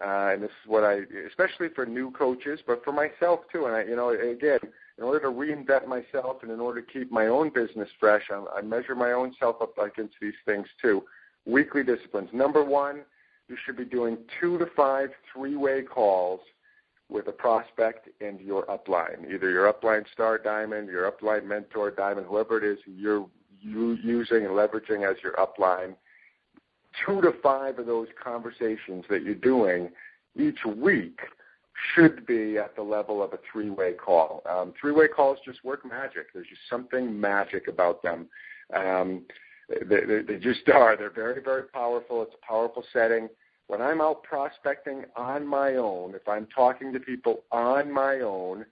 uh, and this is what I, especially for new coaches, but for myself too. And I, you know, again, in order to reinvent myself and in order to keep my own business fresh, I, I measure my own self up against these things too. Weekly disciplines. Number one, you should be doing two to five three-way calls with a prospect and your upline, either your upline star diamond, your upline mentor diamond, whoever it is you're you using and leveraging as your upline two to five of those conversations that you're doing each week should be at the level of a three-way call. Um, three-way calls just work magic. There's just something magic about them. Um, they, they, they just are. They're very, very powerful. It's a powerful setting. When I'm out prospecting on my own, if I'm talking to people on my own,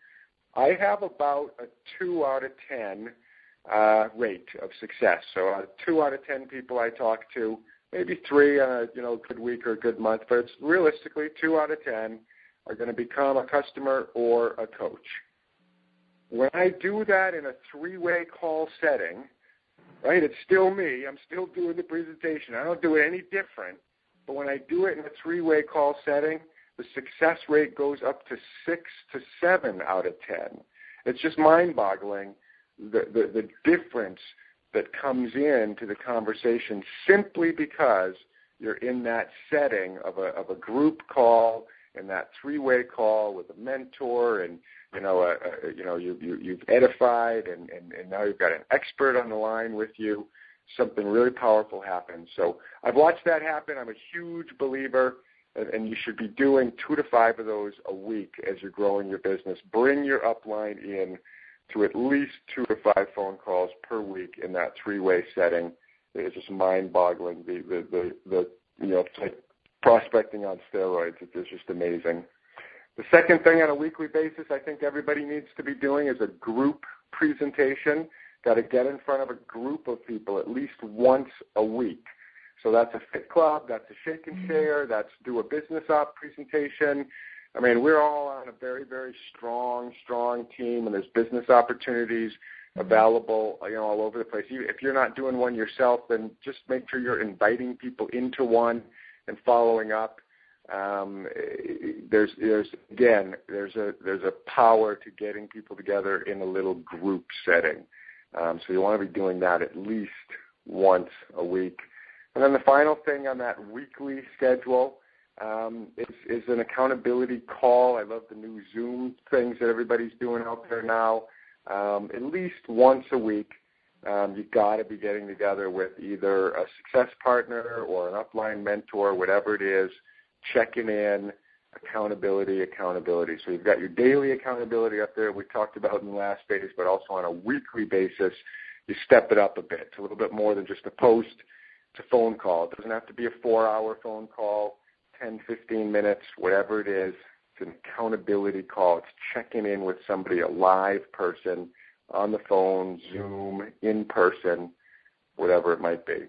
I have about a two out of ten uh, rate of success. So uh, two out of ten people I talk to maybe three on a you know good week or a good month, but it's realistically two out of ten are going to become a customer or a coach. When I do that in a three-way call setting, right, it's still me. I'm still doing the presentation. I don't do it any different. But when I do it in a three-way call setting, the success rate goes up to six to seven out of ten. It's just mind-boggling the, the, the difference that comes into the conversation simply because you're in that setting of a of a group call and that three-way call with a mentor and you know a, a, you know you, you you've edified and, and and now you've got an expert on the line with you something really powerful happens. So I've watched that happen. I'm a huge believer, and, and you should be doing two to five of those a week as you're growing your business. Bring your upline in to at least two to five phone calls per week in that three-way setting. It's just mind-boggling. The the the, the you know it's like prospecting on steroids. It's just amazing. The second thing on a weekly basis, I think everybody needs to be doing is a group presentation. Got to get in front of a group of people at least once a week. So that's a fit club, that's a shake and mm-hmm. share, that's do a business op presentation. I mean, we're all on a very, very strong, strong team, and there's business opportunities available, you know, all over the place. If you're not doing one yourself, then just make sure you're inviting people into one and following up. Um, there's, there's again, there's a there's a power to getting people together in a little group setting. Um, so you want to be doing that at least once a week. And then the final thing on that weekly schedule um, is, is an accountability call. I love the new Zoom things that everybody's doing out there now. Um, at least once a week, um, you've got to be getting together with either a success partner or an upline mentor, whatever it is, checking in, accountability, accountability. So you've got your daily accountability up there we talked about in the last phase, but also on a weekly basis, you step it up a bit. It's a little bit more than just a post to phone call. It doesn't have to be a four-hour phone call, 10, 15 minutes, whatever it is. It's an accountability call. It's checking in with somebody, a live person, on the phone, Zoom, in person, whatever it might be.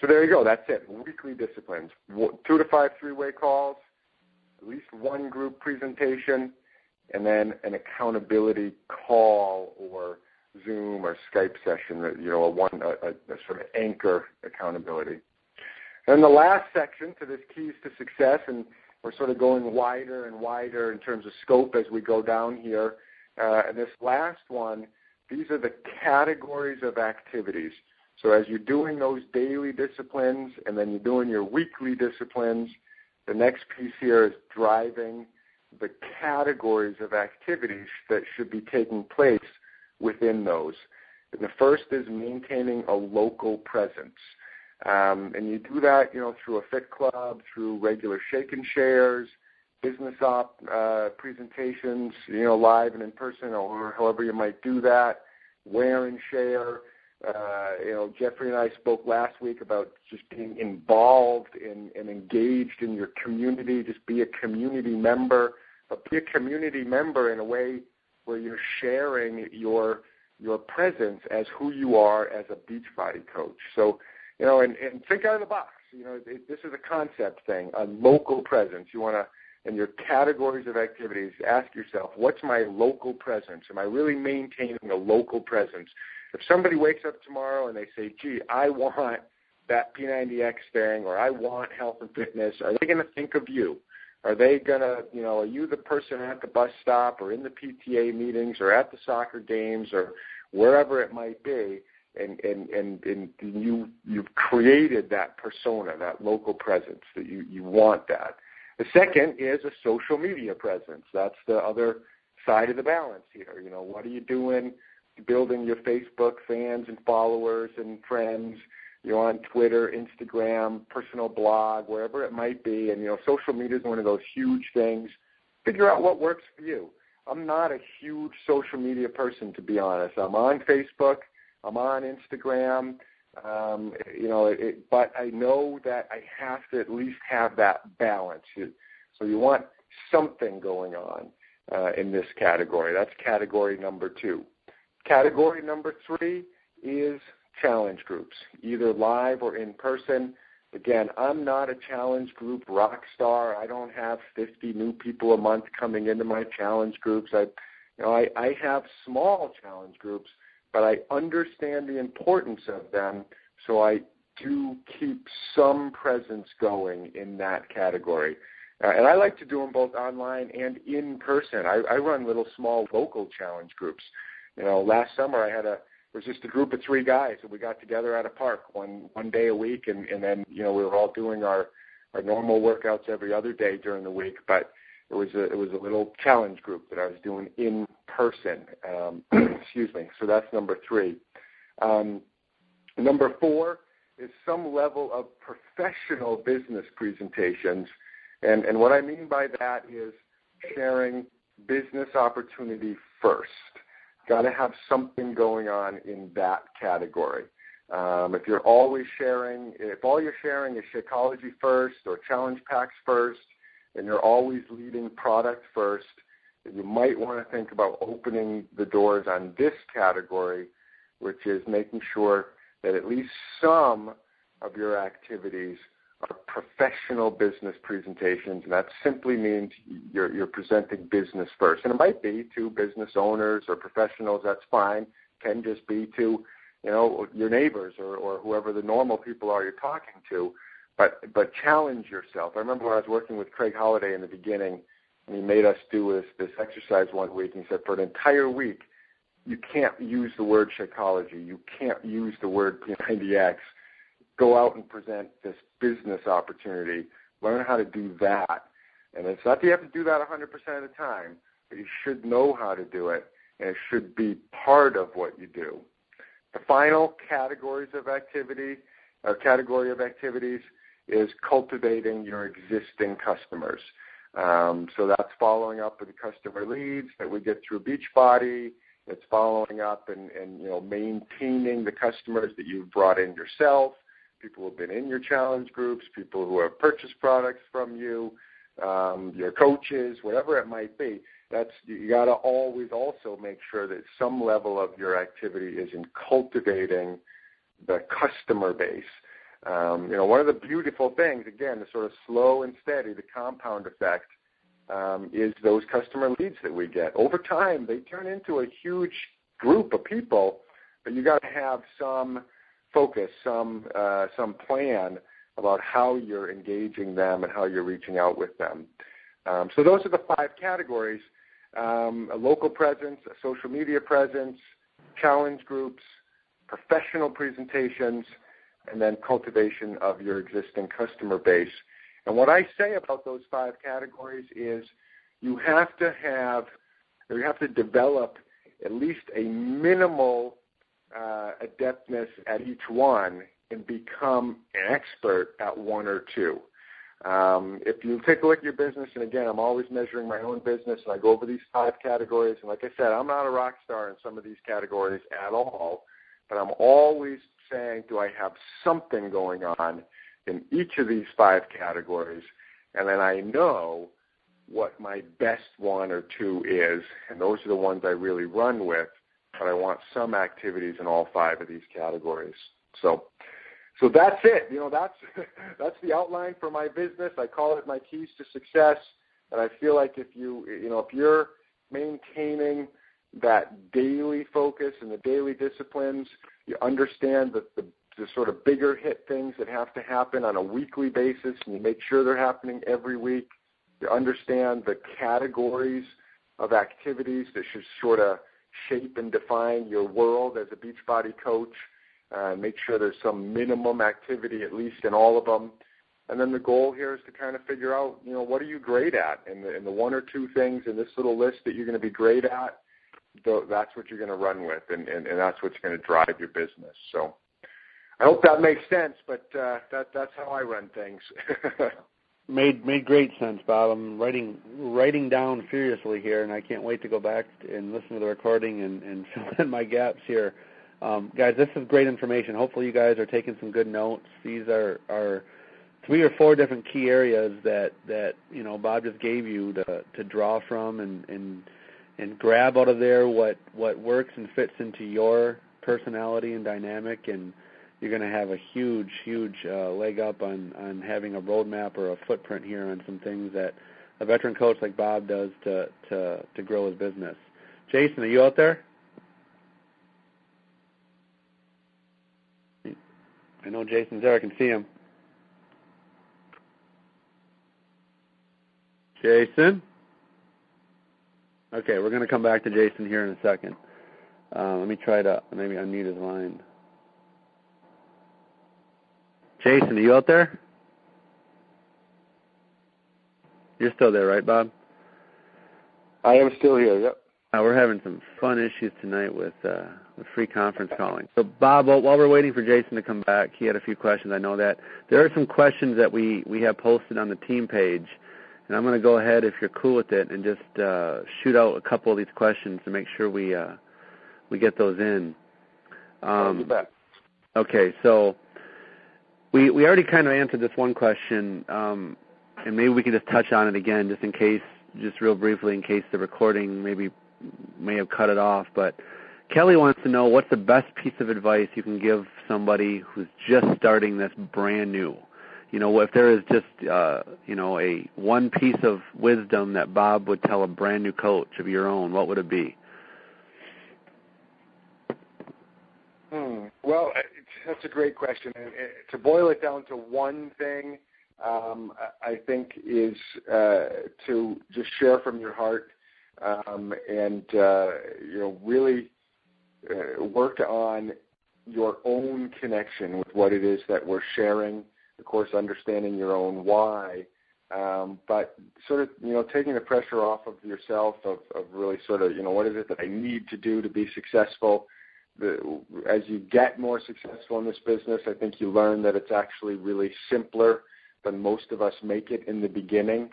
So there you go. That's it. Weekly disciplines. Two to five three-way calls, at least one group presentation, and then an accountability call or Zoom or Skype session. You know, a one a, a sort of anchor accountability. And the last section to this keys to success, and we're sort of going wider and wider in terms of scope as we go down here. Uh, and this last one, these are the categories of activities. So as you're doing those daily disciplines and then you're doing your weekly disciplines, the next piece here is driving the categories of activities that should be taking place within those. And the first is maintaining a local presence. Um, and you do that, you know, through a fit club, through regular shake and shares, business op uh, presentations, you know, live and in person, or however you might do that. Wear and share. Uh, you know, Jeffrey and I spoke last week about just being involved in, and engaged in your community. Just be a community member, but be a community member in a way where you're sharing your your presence as who you are as a Beachbody coach. So, you know, and, and think out of the box. You know, it, this is a concept thing, a local presence. You want to, in your categories of activities, ask yourself, what's my local presence? Am I really maintaining a local presence? If somebody wakes up tomorrow and they say, gee, I want that P90X thing or I want health and fitness, are they going to think of you? Are they going to, you know, are you the person at the bus stop or in the PTA meetings or at the soccer games or wherever it might be? And, and, and, and you, you've created that persona, that local presence that you, you want that. The second is a social media presence. That's the other side of the balance here. You know, what are you doing building your Facebook fans and followers and friends. You're on Twitter, Instagram, personal blog, wherever it might be. And, you know, social media is one of those huge things. Figure out what works for you. I'm not a huge social media person, to be honest. I'm on Facebook. I'm on Instagram. Um, you know, it, but I know that I have to at least have that balance. So you want something going on uh, in this category. That's category number two. Category number three is challenge groups, either live or in person. Again, I'm not a challenge group rock star. I don't have 50 new people a month coming into my challenge groups. I, you know, I, I have small challenge groups, but I understand the importance of them, so I do keep some presence going in that category. Uh, and I like to do them both online and in person. I, I run little small local challenge groups you know, last summer I had a it was just a group of three guys and we got together at a park one one day a week and and then you know we were all doing our our normal workouts every other day during the week but it was a it was a little challenge group that I was doing in person um excuse me so that's number 3 um Number four is some level of professional business presentations. And, and what I mean by that is sharing business opportunity first. Got to have something going on in that category. Um, if you're always sharing, if all you're sharing is Shakeology first or challenge packs first, and you're always leading product first, you might want to think about opening the doors on this category, which is making sure that at least some of your activities are professional business presentations, and that simply means you're, you're presenting business first. And it might be to business owners or professionals, that's fine. Can just be to, you know, your neighbors or, or whoever the normal people are you're talking to. But but challenge yourself. I remember when I was working with Craig Holiday in the beginning, and he made us do this this exercise one week. And he said for an entire week, you can't use the word Shakeology. You can't use the word P90X go out and present this business opportunity. Learn how to do that. And it's not that you have to do that 100% of the time, but you should know how to do it, and it should be part of what you do. The final categories of activity, or category of activities, is cultivating your existing customers. Um, so that's following up with the customer leads that we get through Beachbody. It's following up and, and you know maintaining the customers that you've brought in yourself people who have been in your challenge groups, people who have purchased products from you, um, your coaches, whatever it might be. That's you got to always also make sure that some level of your activity is in cultivating the customer base. Um, you know, one of the beautiful things, again, the sort of slow and steady, the compound effect, um, is those customer leads that we get. Over time, they turn into a huge group of people, but you got to have some focus, some uh, some plan about how you're engaging them and how you're reaching out with them. Um, so those are the five categories: um, a local presence, a social media presence, challenge groups, professional presentations, and then cultivation of your existing customer base. And what I say about those five categories is you have to have, or you have to develop at least a minimal uh, adeptness at each one and become an expert at one or two. Um, if you take a look at your business, and again, I'm always measuring my own business, and I go over these five categories. And like I said, I'm not a rock star in some of these categories at all, but I'm always saying, do I have something going on in each of these five categories? And then I know what my best one or two is, and those are the ones I really run with but I want some activities in all five of these categories. So, so that's it. You know, that's that's the outline for my business. I call it my keys to success, and I feel like if you you know if you're maintaining that daily focus and the daily disciplines, you understand that the the sort of bigger hit things that have to happen on a weekly basis, and you make sure they're happening every week. You understand the categories of activities that should sort of shape and define your world as a Beachbody coach. Uh, make sure there's some minimum activity at least in all of them. And then the goal here is to kind of figure out, you know, what are you great at? And the, and the one or two things in this little list that you're going to be great at, that's what you're going to run with, and, and, and that's what's going to drive your business. So I hope that makes sense, but uh, that, that's how I run things. Made made great sense, Bob. I'm writing writing down furiously here, and I can't wait to go back and listen to the recording and, and fill in my gaps here. Um, guys, this is great information. Hopefully, you guys are taking some good notes. These are are three or four different key areas that that you know Bob just gave you to to draw from and and and grab out of there what what works and fits into your personality and dynamic and you're going to have a huge, huge uh, leg up on on having a roadmap or a footprint here on some things that a veteran coach like Bob does to to to grow his business. Jason, are you out there? I know Jason's there. I can see him. Jason? Okay, we're going to come back to Jason here in a second. Uh, let me try to maybe unmute his line. Jason, are you out there? You're still there, right, Bob? I am still here. Yep. Uh, we're having some fun issues tonight with uh, free conference calling. So, Bob, while we're waiting for Jason to come back, he had a few questions. I know that there are some questions that we we have posted on the team page, and I'm going to go ahead, if you're cool with it, and just uh, shoot out a couple of these questions to make sure we uh, we get those in. Um. Okay, so we we already kind of answered this one question, um, and maybe we can just touch on it again, just in case, just real briefly, in case the recording maybe may have cut it off, but Kelly wants to know what's the best piece of advice you can give somebody who's just starting this brand new. You know, if there is just uh, you know a one piece of wisdom that Bob would tell a brand new coach of your own, what would it be? Hmm. Well, that's a great question. And to boil it down to one thing, um, I think is uh, to just share from your heart um, and uh, you know really uh, work on your own connection with what it is that we're sharing. Of course, understanding your own why, um, but sort of you know taking the pressure off of yourself of, of really sort of you know what is it that I need to do to be successful. The, as you get more successful in this business, I think you learn that it's actually really simpler than most of us make it in the beginning.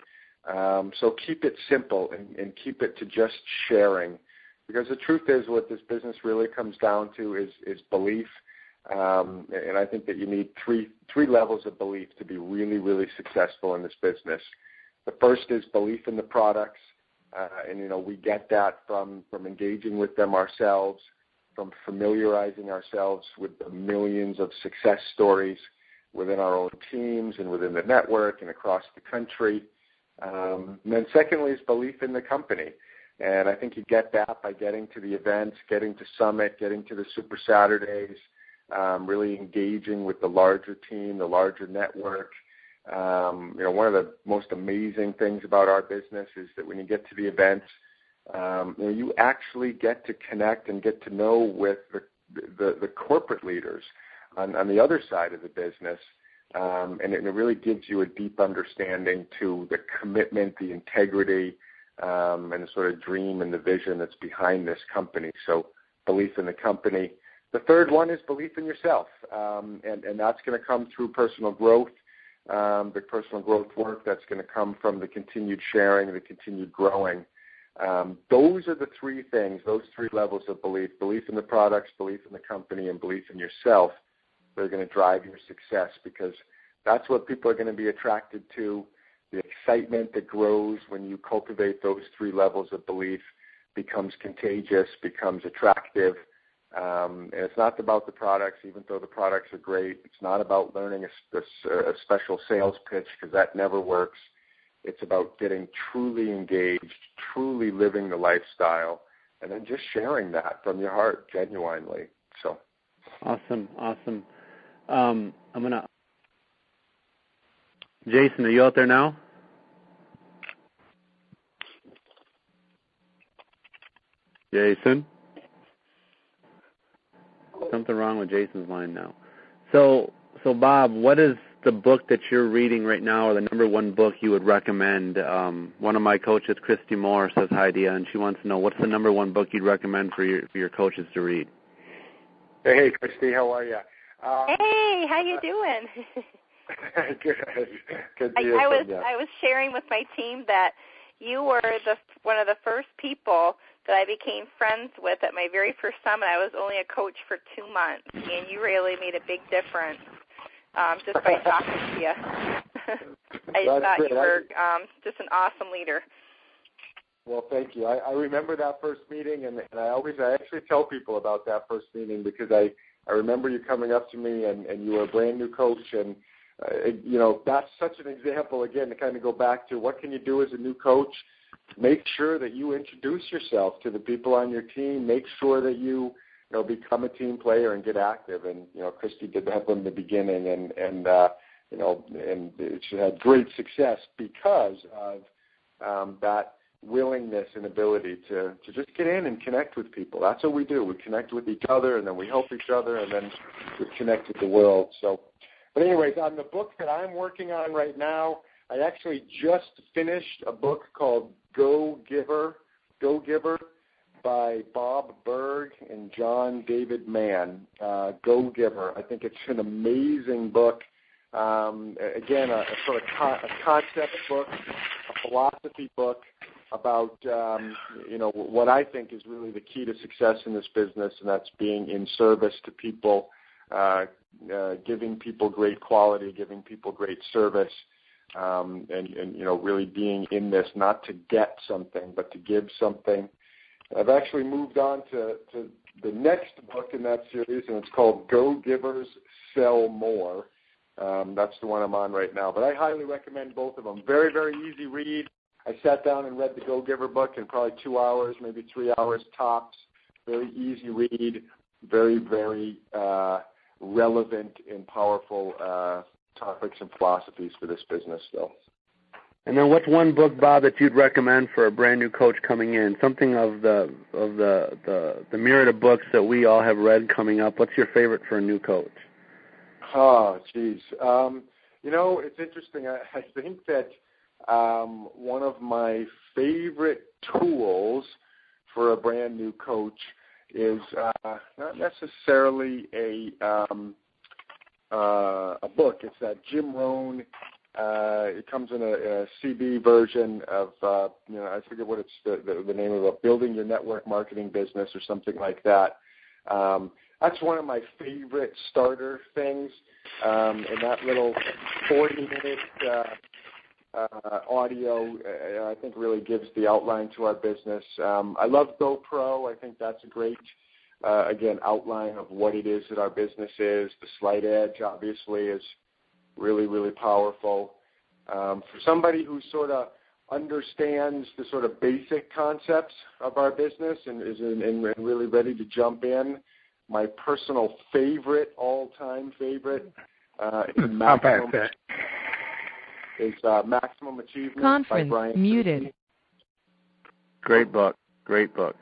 Um, so keep it simple and, and keep it to just sharing because the truth is, what this business really comes down to is is belief, um, and I think that you need three three levels of belief to be really really successful in this business. The first is belief in the products, uh, and you know we get that from from engaging with them ourselves, from familiarizing ourselves with the millions of success stories within our own teams and within the network and across the country. Um, and then secondly is belief in the company. And I think you get that by getting to the events, getting to Summit, getting to the Super Saturdays, um, really engaging with the larger team, the larger network. Um, you know, one of the most amazing things about our business is that when you get to the events, um, you know, you actually get to connect and get to know with the the, the corporate leaders on, on the other side of the business. Um, and, it, really gives you a deep understanding to the commitment, the integrity, um, and the sort of dream and the vision that's behind this company. So belief in the company. The third one is belief in yourself, um, and, and that's going to come through personal growth, um, the personal growth work that's going to come from the continued sharing, the continued growing. Um, those are the three things, those three levels of belief belief in the products, belief in the company, and belief in yourself that are going to drive your success because that's what people are going to be attracted to the excitement that grows when you cultivate those three levels of belief becomes contagious, becomes attractive. Um, and it's not about the products, even though the products are great. It's not about learning a, a, a special sales pitch because that never works. It's about getting truly engaged, truly living the lifestyle, and then just sharing that from your heart genuinely. So awesome, awesome. Um, I'm gonna Jason, are you out there now? Jason? Something wrong with Jason's line now. So, so Bob, what is the book that you're reading right now, or the number one book you would recommend? Um, one of my coaches, Christy Moore, says hi to you, and she wants to know what's the number one book you'd recommend for your for your coaches to read. Hey, Christy, how are you? Um, hey, how you doing? good. Good I, I was I was sharing with my team that you were the one of the first people that I became friends with at my very first summit. I was only a coach for two months, and you really made a big difference um, just by talking to you. I just thought you were um, just an awesome leader. Well, thank you. I, I remember that first meeting, and, and I always I actually tell people about that first meeting because I I remember you coming up to me, and and you were a brand new coach, and uh, you know, that's such an example again to kind of go back to what can you do as a new coach? Make sure that you introduce yourself to the people on your team. Make sure that you, you know, become a team player and get active. And you know, Christy did that from the beginning, and and uh, you know, and she had great success because of um, that willingness and ability to to just get in and connect with people. That's what we do. We connect with each other, and then we help each other, and then we connect with the world. So but anyways, on the book that I'm working on right now, I actually just finished a book called Go Giver. Go Giver. by Bob Burg and John David Mann, uh, Go Giver. I think it's an amazing book. Um, again, a, a sort of a concept book, a philosophy book about um, you know what I think is really the key to success in this business, and that's being in service to people, uh, uh, giving people great quality, giving people great service, um, and, and you know really being in this not to get something but to give something. I've actually moved on to, to the next book in that series, and it's called Go Givers Sell More. Um, that's the one I'm on right now. But I highly recommend both of them. Very, very easy read. I sat down and read the Go Giver book in probably two hours, maybe three hours tops. Very easy read. Very, very uh, relevant and powerful uh, topics and philosophies for this business, though. And then, what's one book, Bob, that you'd recommend for a brand new coach coming in? Something of the of the the, the myriad of books that we all have read coming up. What's your favorite for a new coach? Oh, geez. Um, you know, it's interesting. I, I think that um, one of my favorite tools for a brand new coach is uh, not necessarily a um, uh, a book. It's that Jim Rohn. Uh, it comes in a, a CB version of uh, you know I forget what it's the, the, the name of it, building your network marketing business or something like that. Um, that's one of my favorite starter things. Um, and that little 40 minute uh, uh, audio, uh, I think, really gives the outline to our business. Um, I love GoPro. I think that's a great uh, again, outline of what it is that our business is. The slight edge, obviously, is really, really powerful. Um, for somebody who sort of understands the sort of basic concepts of our business and is in, and really ready to jump in, my personal favorite, all-time favorite, uh, is maximum, is uh, Maximum Achievement Conference by Brian muted. Great book. Great book.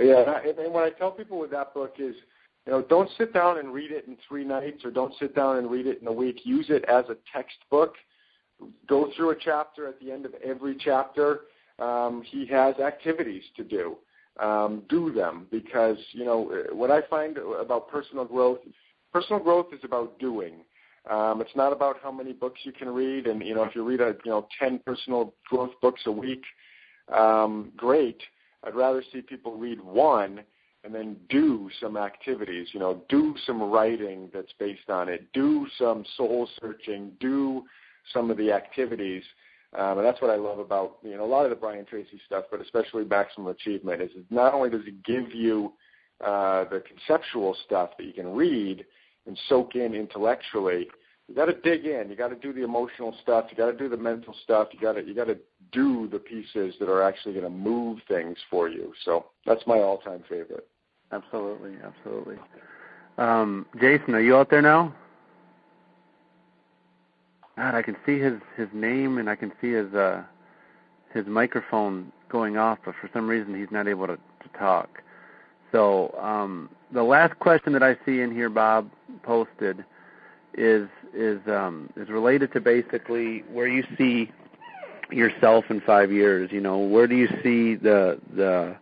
Yeah, and, and what I tell people with that book is, you know, don't sit down and read it in three nights, or don't sit down and read it in a week. Use it as a textbook. Go through a chapter at the end of every chapter. Um, he has activities to do. Um, do them because you know what I find about personal growth. Personal growth is about doing. Um, it's not about how many books you can read, and you know if you read a you know ten personal growth books a week, um, great. I'd rather see people read one and then do some activities, you know, do some writing that's based on it, do some soul searching, do some of the activities. Um, and that's what I love about, you know, a lot of the Brian Tracy stuff, but especially Maximum Achievement, is not only does it give you uh, the conceptual stuff that you can read and soak in intellectually, you got to dig in. You got to do the emotional stuff. You got to do the mental stuff. You got to you got to do the pieces that are actually going to move things for you. So that's my all-time favorite. Absolutely, absolutely. Um, Jason, are you out there now? God, I can see his his name and I can see his uh his microphone going off, but for some reason he's not able to, to talk. So um, the last question that I see in here, Bob posted, is is um, is related to basically where you see yourself in five years. You know, where do you see the the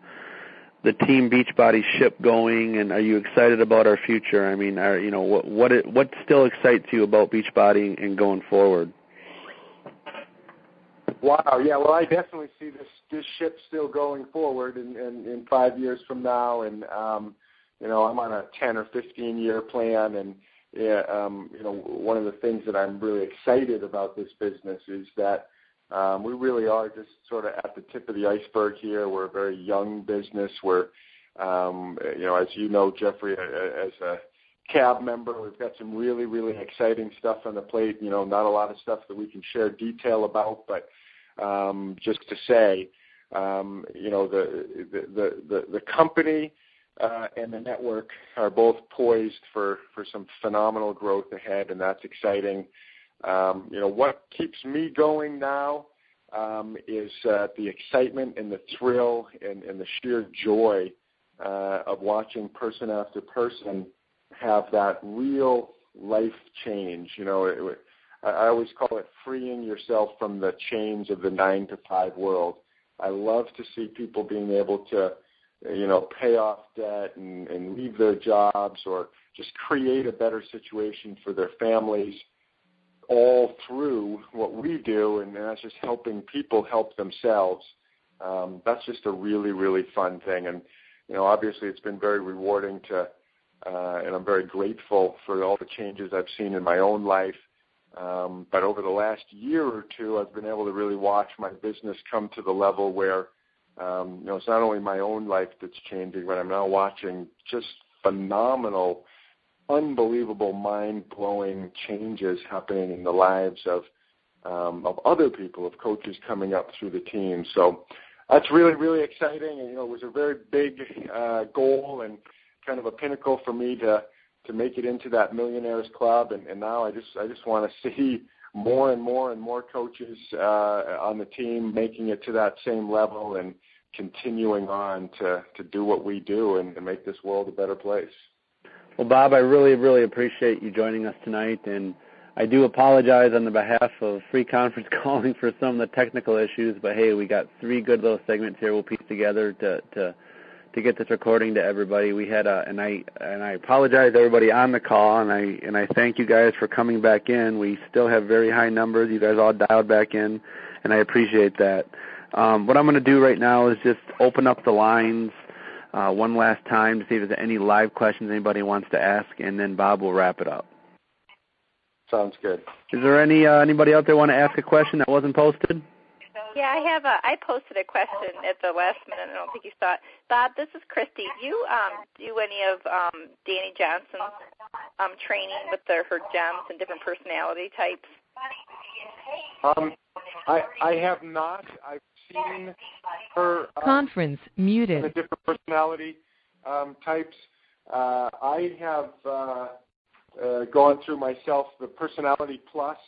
the team Beachbody ship going, and are you excited about our future? I mean, are you know what what it, what still excites you about Beachbody and going forward? Wow, yeah, well, I definitely see this this ship still going forward in in, in five years from now, and um, you know, I'm on a ten or fifteen year plan, and yeah, um, you know, one of the things that I'm really excited about this business is that um, we really are just sort of at the tip of the iceberg here. We're a very young business. Um, you know, as you know, Jeffrey, as a CAB member, we've got some really, really exciting stuff on the plate. You know, not a lot of stuff that we can share detail about, but just to say, you know, the the the, the company and the network are both poised for some phenomenal growth ahead, and that's exciting. Um, you know what keeps me going now um, is uh, the excitement and the thrill and, the sheer joy uh, of watching person after person have that real life change. You know, it, I always call it freeing yourself from the chains of the nine to five world. I love to see people being able to you know, pay off debt and, and leave their jobs or just create a better situation for their families all through what we do, and that's just helping people help themselves. Um, that's just a really, really fun thing. And, you know, obviously it's been very rewarding to, uh, and I'm very grateful for all the changes I've seen in my own life. Um, but over the last year or two, I've been able to really watch my business come to the level where um, you know, it's not only my own life that's changing, but I'm now watching just phenomenal, unbelievable, mind-blowing changes happening in the lives of um, of other people, of coaches coming up through the team. So that's really, really exciting. And you know, it was a very big uh, goal and kind of a pinnacle for me to to make it into that millionaires club. And, and now I just I just want to see more and more and more coaches uh, on the team making it to that same level and continuing on to, to do what we do and make this world a better place. Well, Bob, I really, really appreciate you joining us tonight, and I do apologize on the behalf of Free Conference Calling for some of the technical issues. But hey, we got three good little segments here we'll piece together to to to get this recording to everybody. We had a and I and I apologize to everybody on the call, and I and I thank you guys for coming back in. We still have very high numbers. You guys all dialed back in, and I appreciate that. Um, what I'm going to do right now is just open up the lines uh, one last time to see if there's any live questions anybody wants to ask, and then Bob will wrap it up. Sounds good. Is there any uh, anybody out there want to ask a question that wasn't posted? Yeah, I have. A, I posted a question at the last minute. I don't think you saw it. Bob, this is Christy. Do you um, do any of um, Dani Johnson's um, training with the, her gems and different personality types? Um, I I have not. I've seen her uh, conference muted. The different personality um, types. Uh, I have uh, uh, gone through myself the Personality Plus,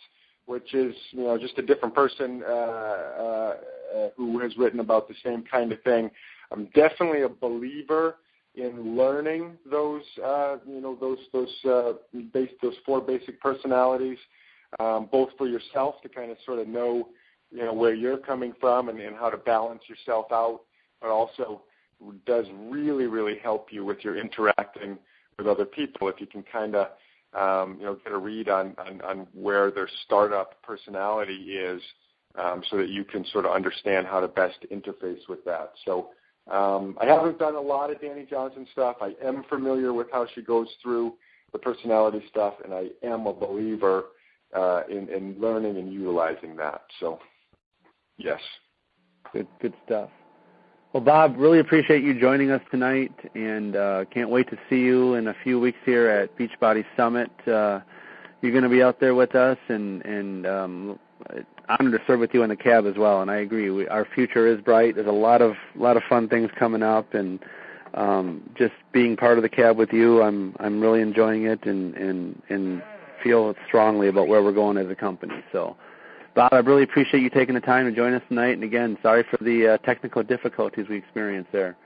which is you know just a different person uh, uh, who has written about the same kind of thing. I'm definitely a believer in learning those uh, you know those those uh, base, those four basic personalities, um, both for yourself to kind of sort of know you know where you're coming from and, and how to balance yourself out, but also does really really help you with your interacting with other people if you can kind of um, you know get a read on, on on where their startup personality is, um, so that you can sort of understand how to best interface with that. So. Um, I haven't done a lot of Dani Johnson stuff. I am familiar with how she goes through the personality stuff, and I am a believer uh, in, in learning and utilizing that. So Yes. Good, good stuff. Well, Bob, really appreciate you joining us tonight, and uh, can't wait to see you in a few weeks here at Beachbody Summit. Uh, you're going to be out there with us, and and um, honored to serve with you in the CAB as well. And I agree, we, our future is bright. There's a lot of lot of fun things coming up, and um, just being part of the CAB with you, I'm I'm really enjoying it, and and and feel strongly about where we're going as a company. So. Bob, I really appreciate you taking the time to join us tonight. And again, sorry for the uh, technical difficulties we experienced there.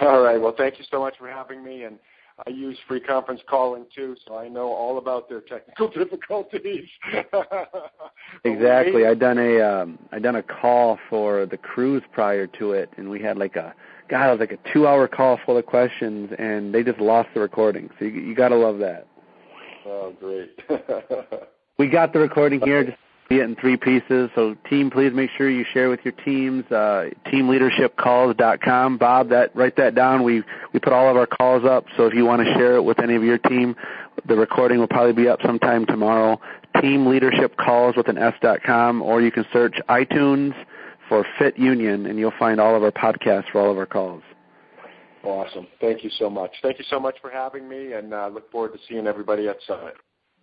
All right. Well, thank you so much for having me. And I use free conference calling too, so I know all about their technical difficulties. exactly. I done a um, I done a call for the cruise prior to it, and we had like a God, it was like a two hour call full of questions, and they just lost the recording. So you, you got to love that. Oh, great. we got the recording here. Just it in three pieces. So, team, please make sure you share with your teams. Uh, teamleadershipcalls.com. Bob, that write that down. We we put all of our calls up. So if you want to share it with any of your team, the recording will probably be up sometime tomorrow. Team Leadership Calls with an S.com, or you can search iTunes for Fit Union, and you'll find all of our podcasts for all of our calls. Awesome. Thank you so much. Thank you so much for having me, and uh, look forward to seeing everybody at Summit.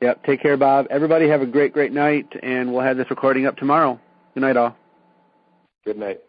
Yep. Take care, Bob. Everybody have a great, great night, and we'll have this recording up tomorrow. Good night, all. Good night.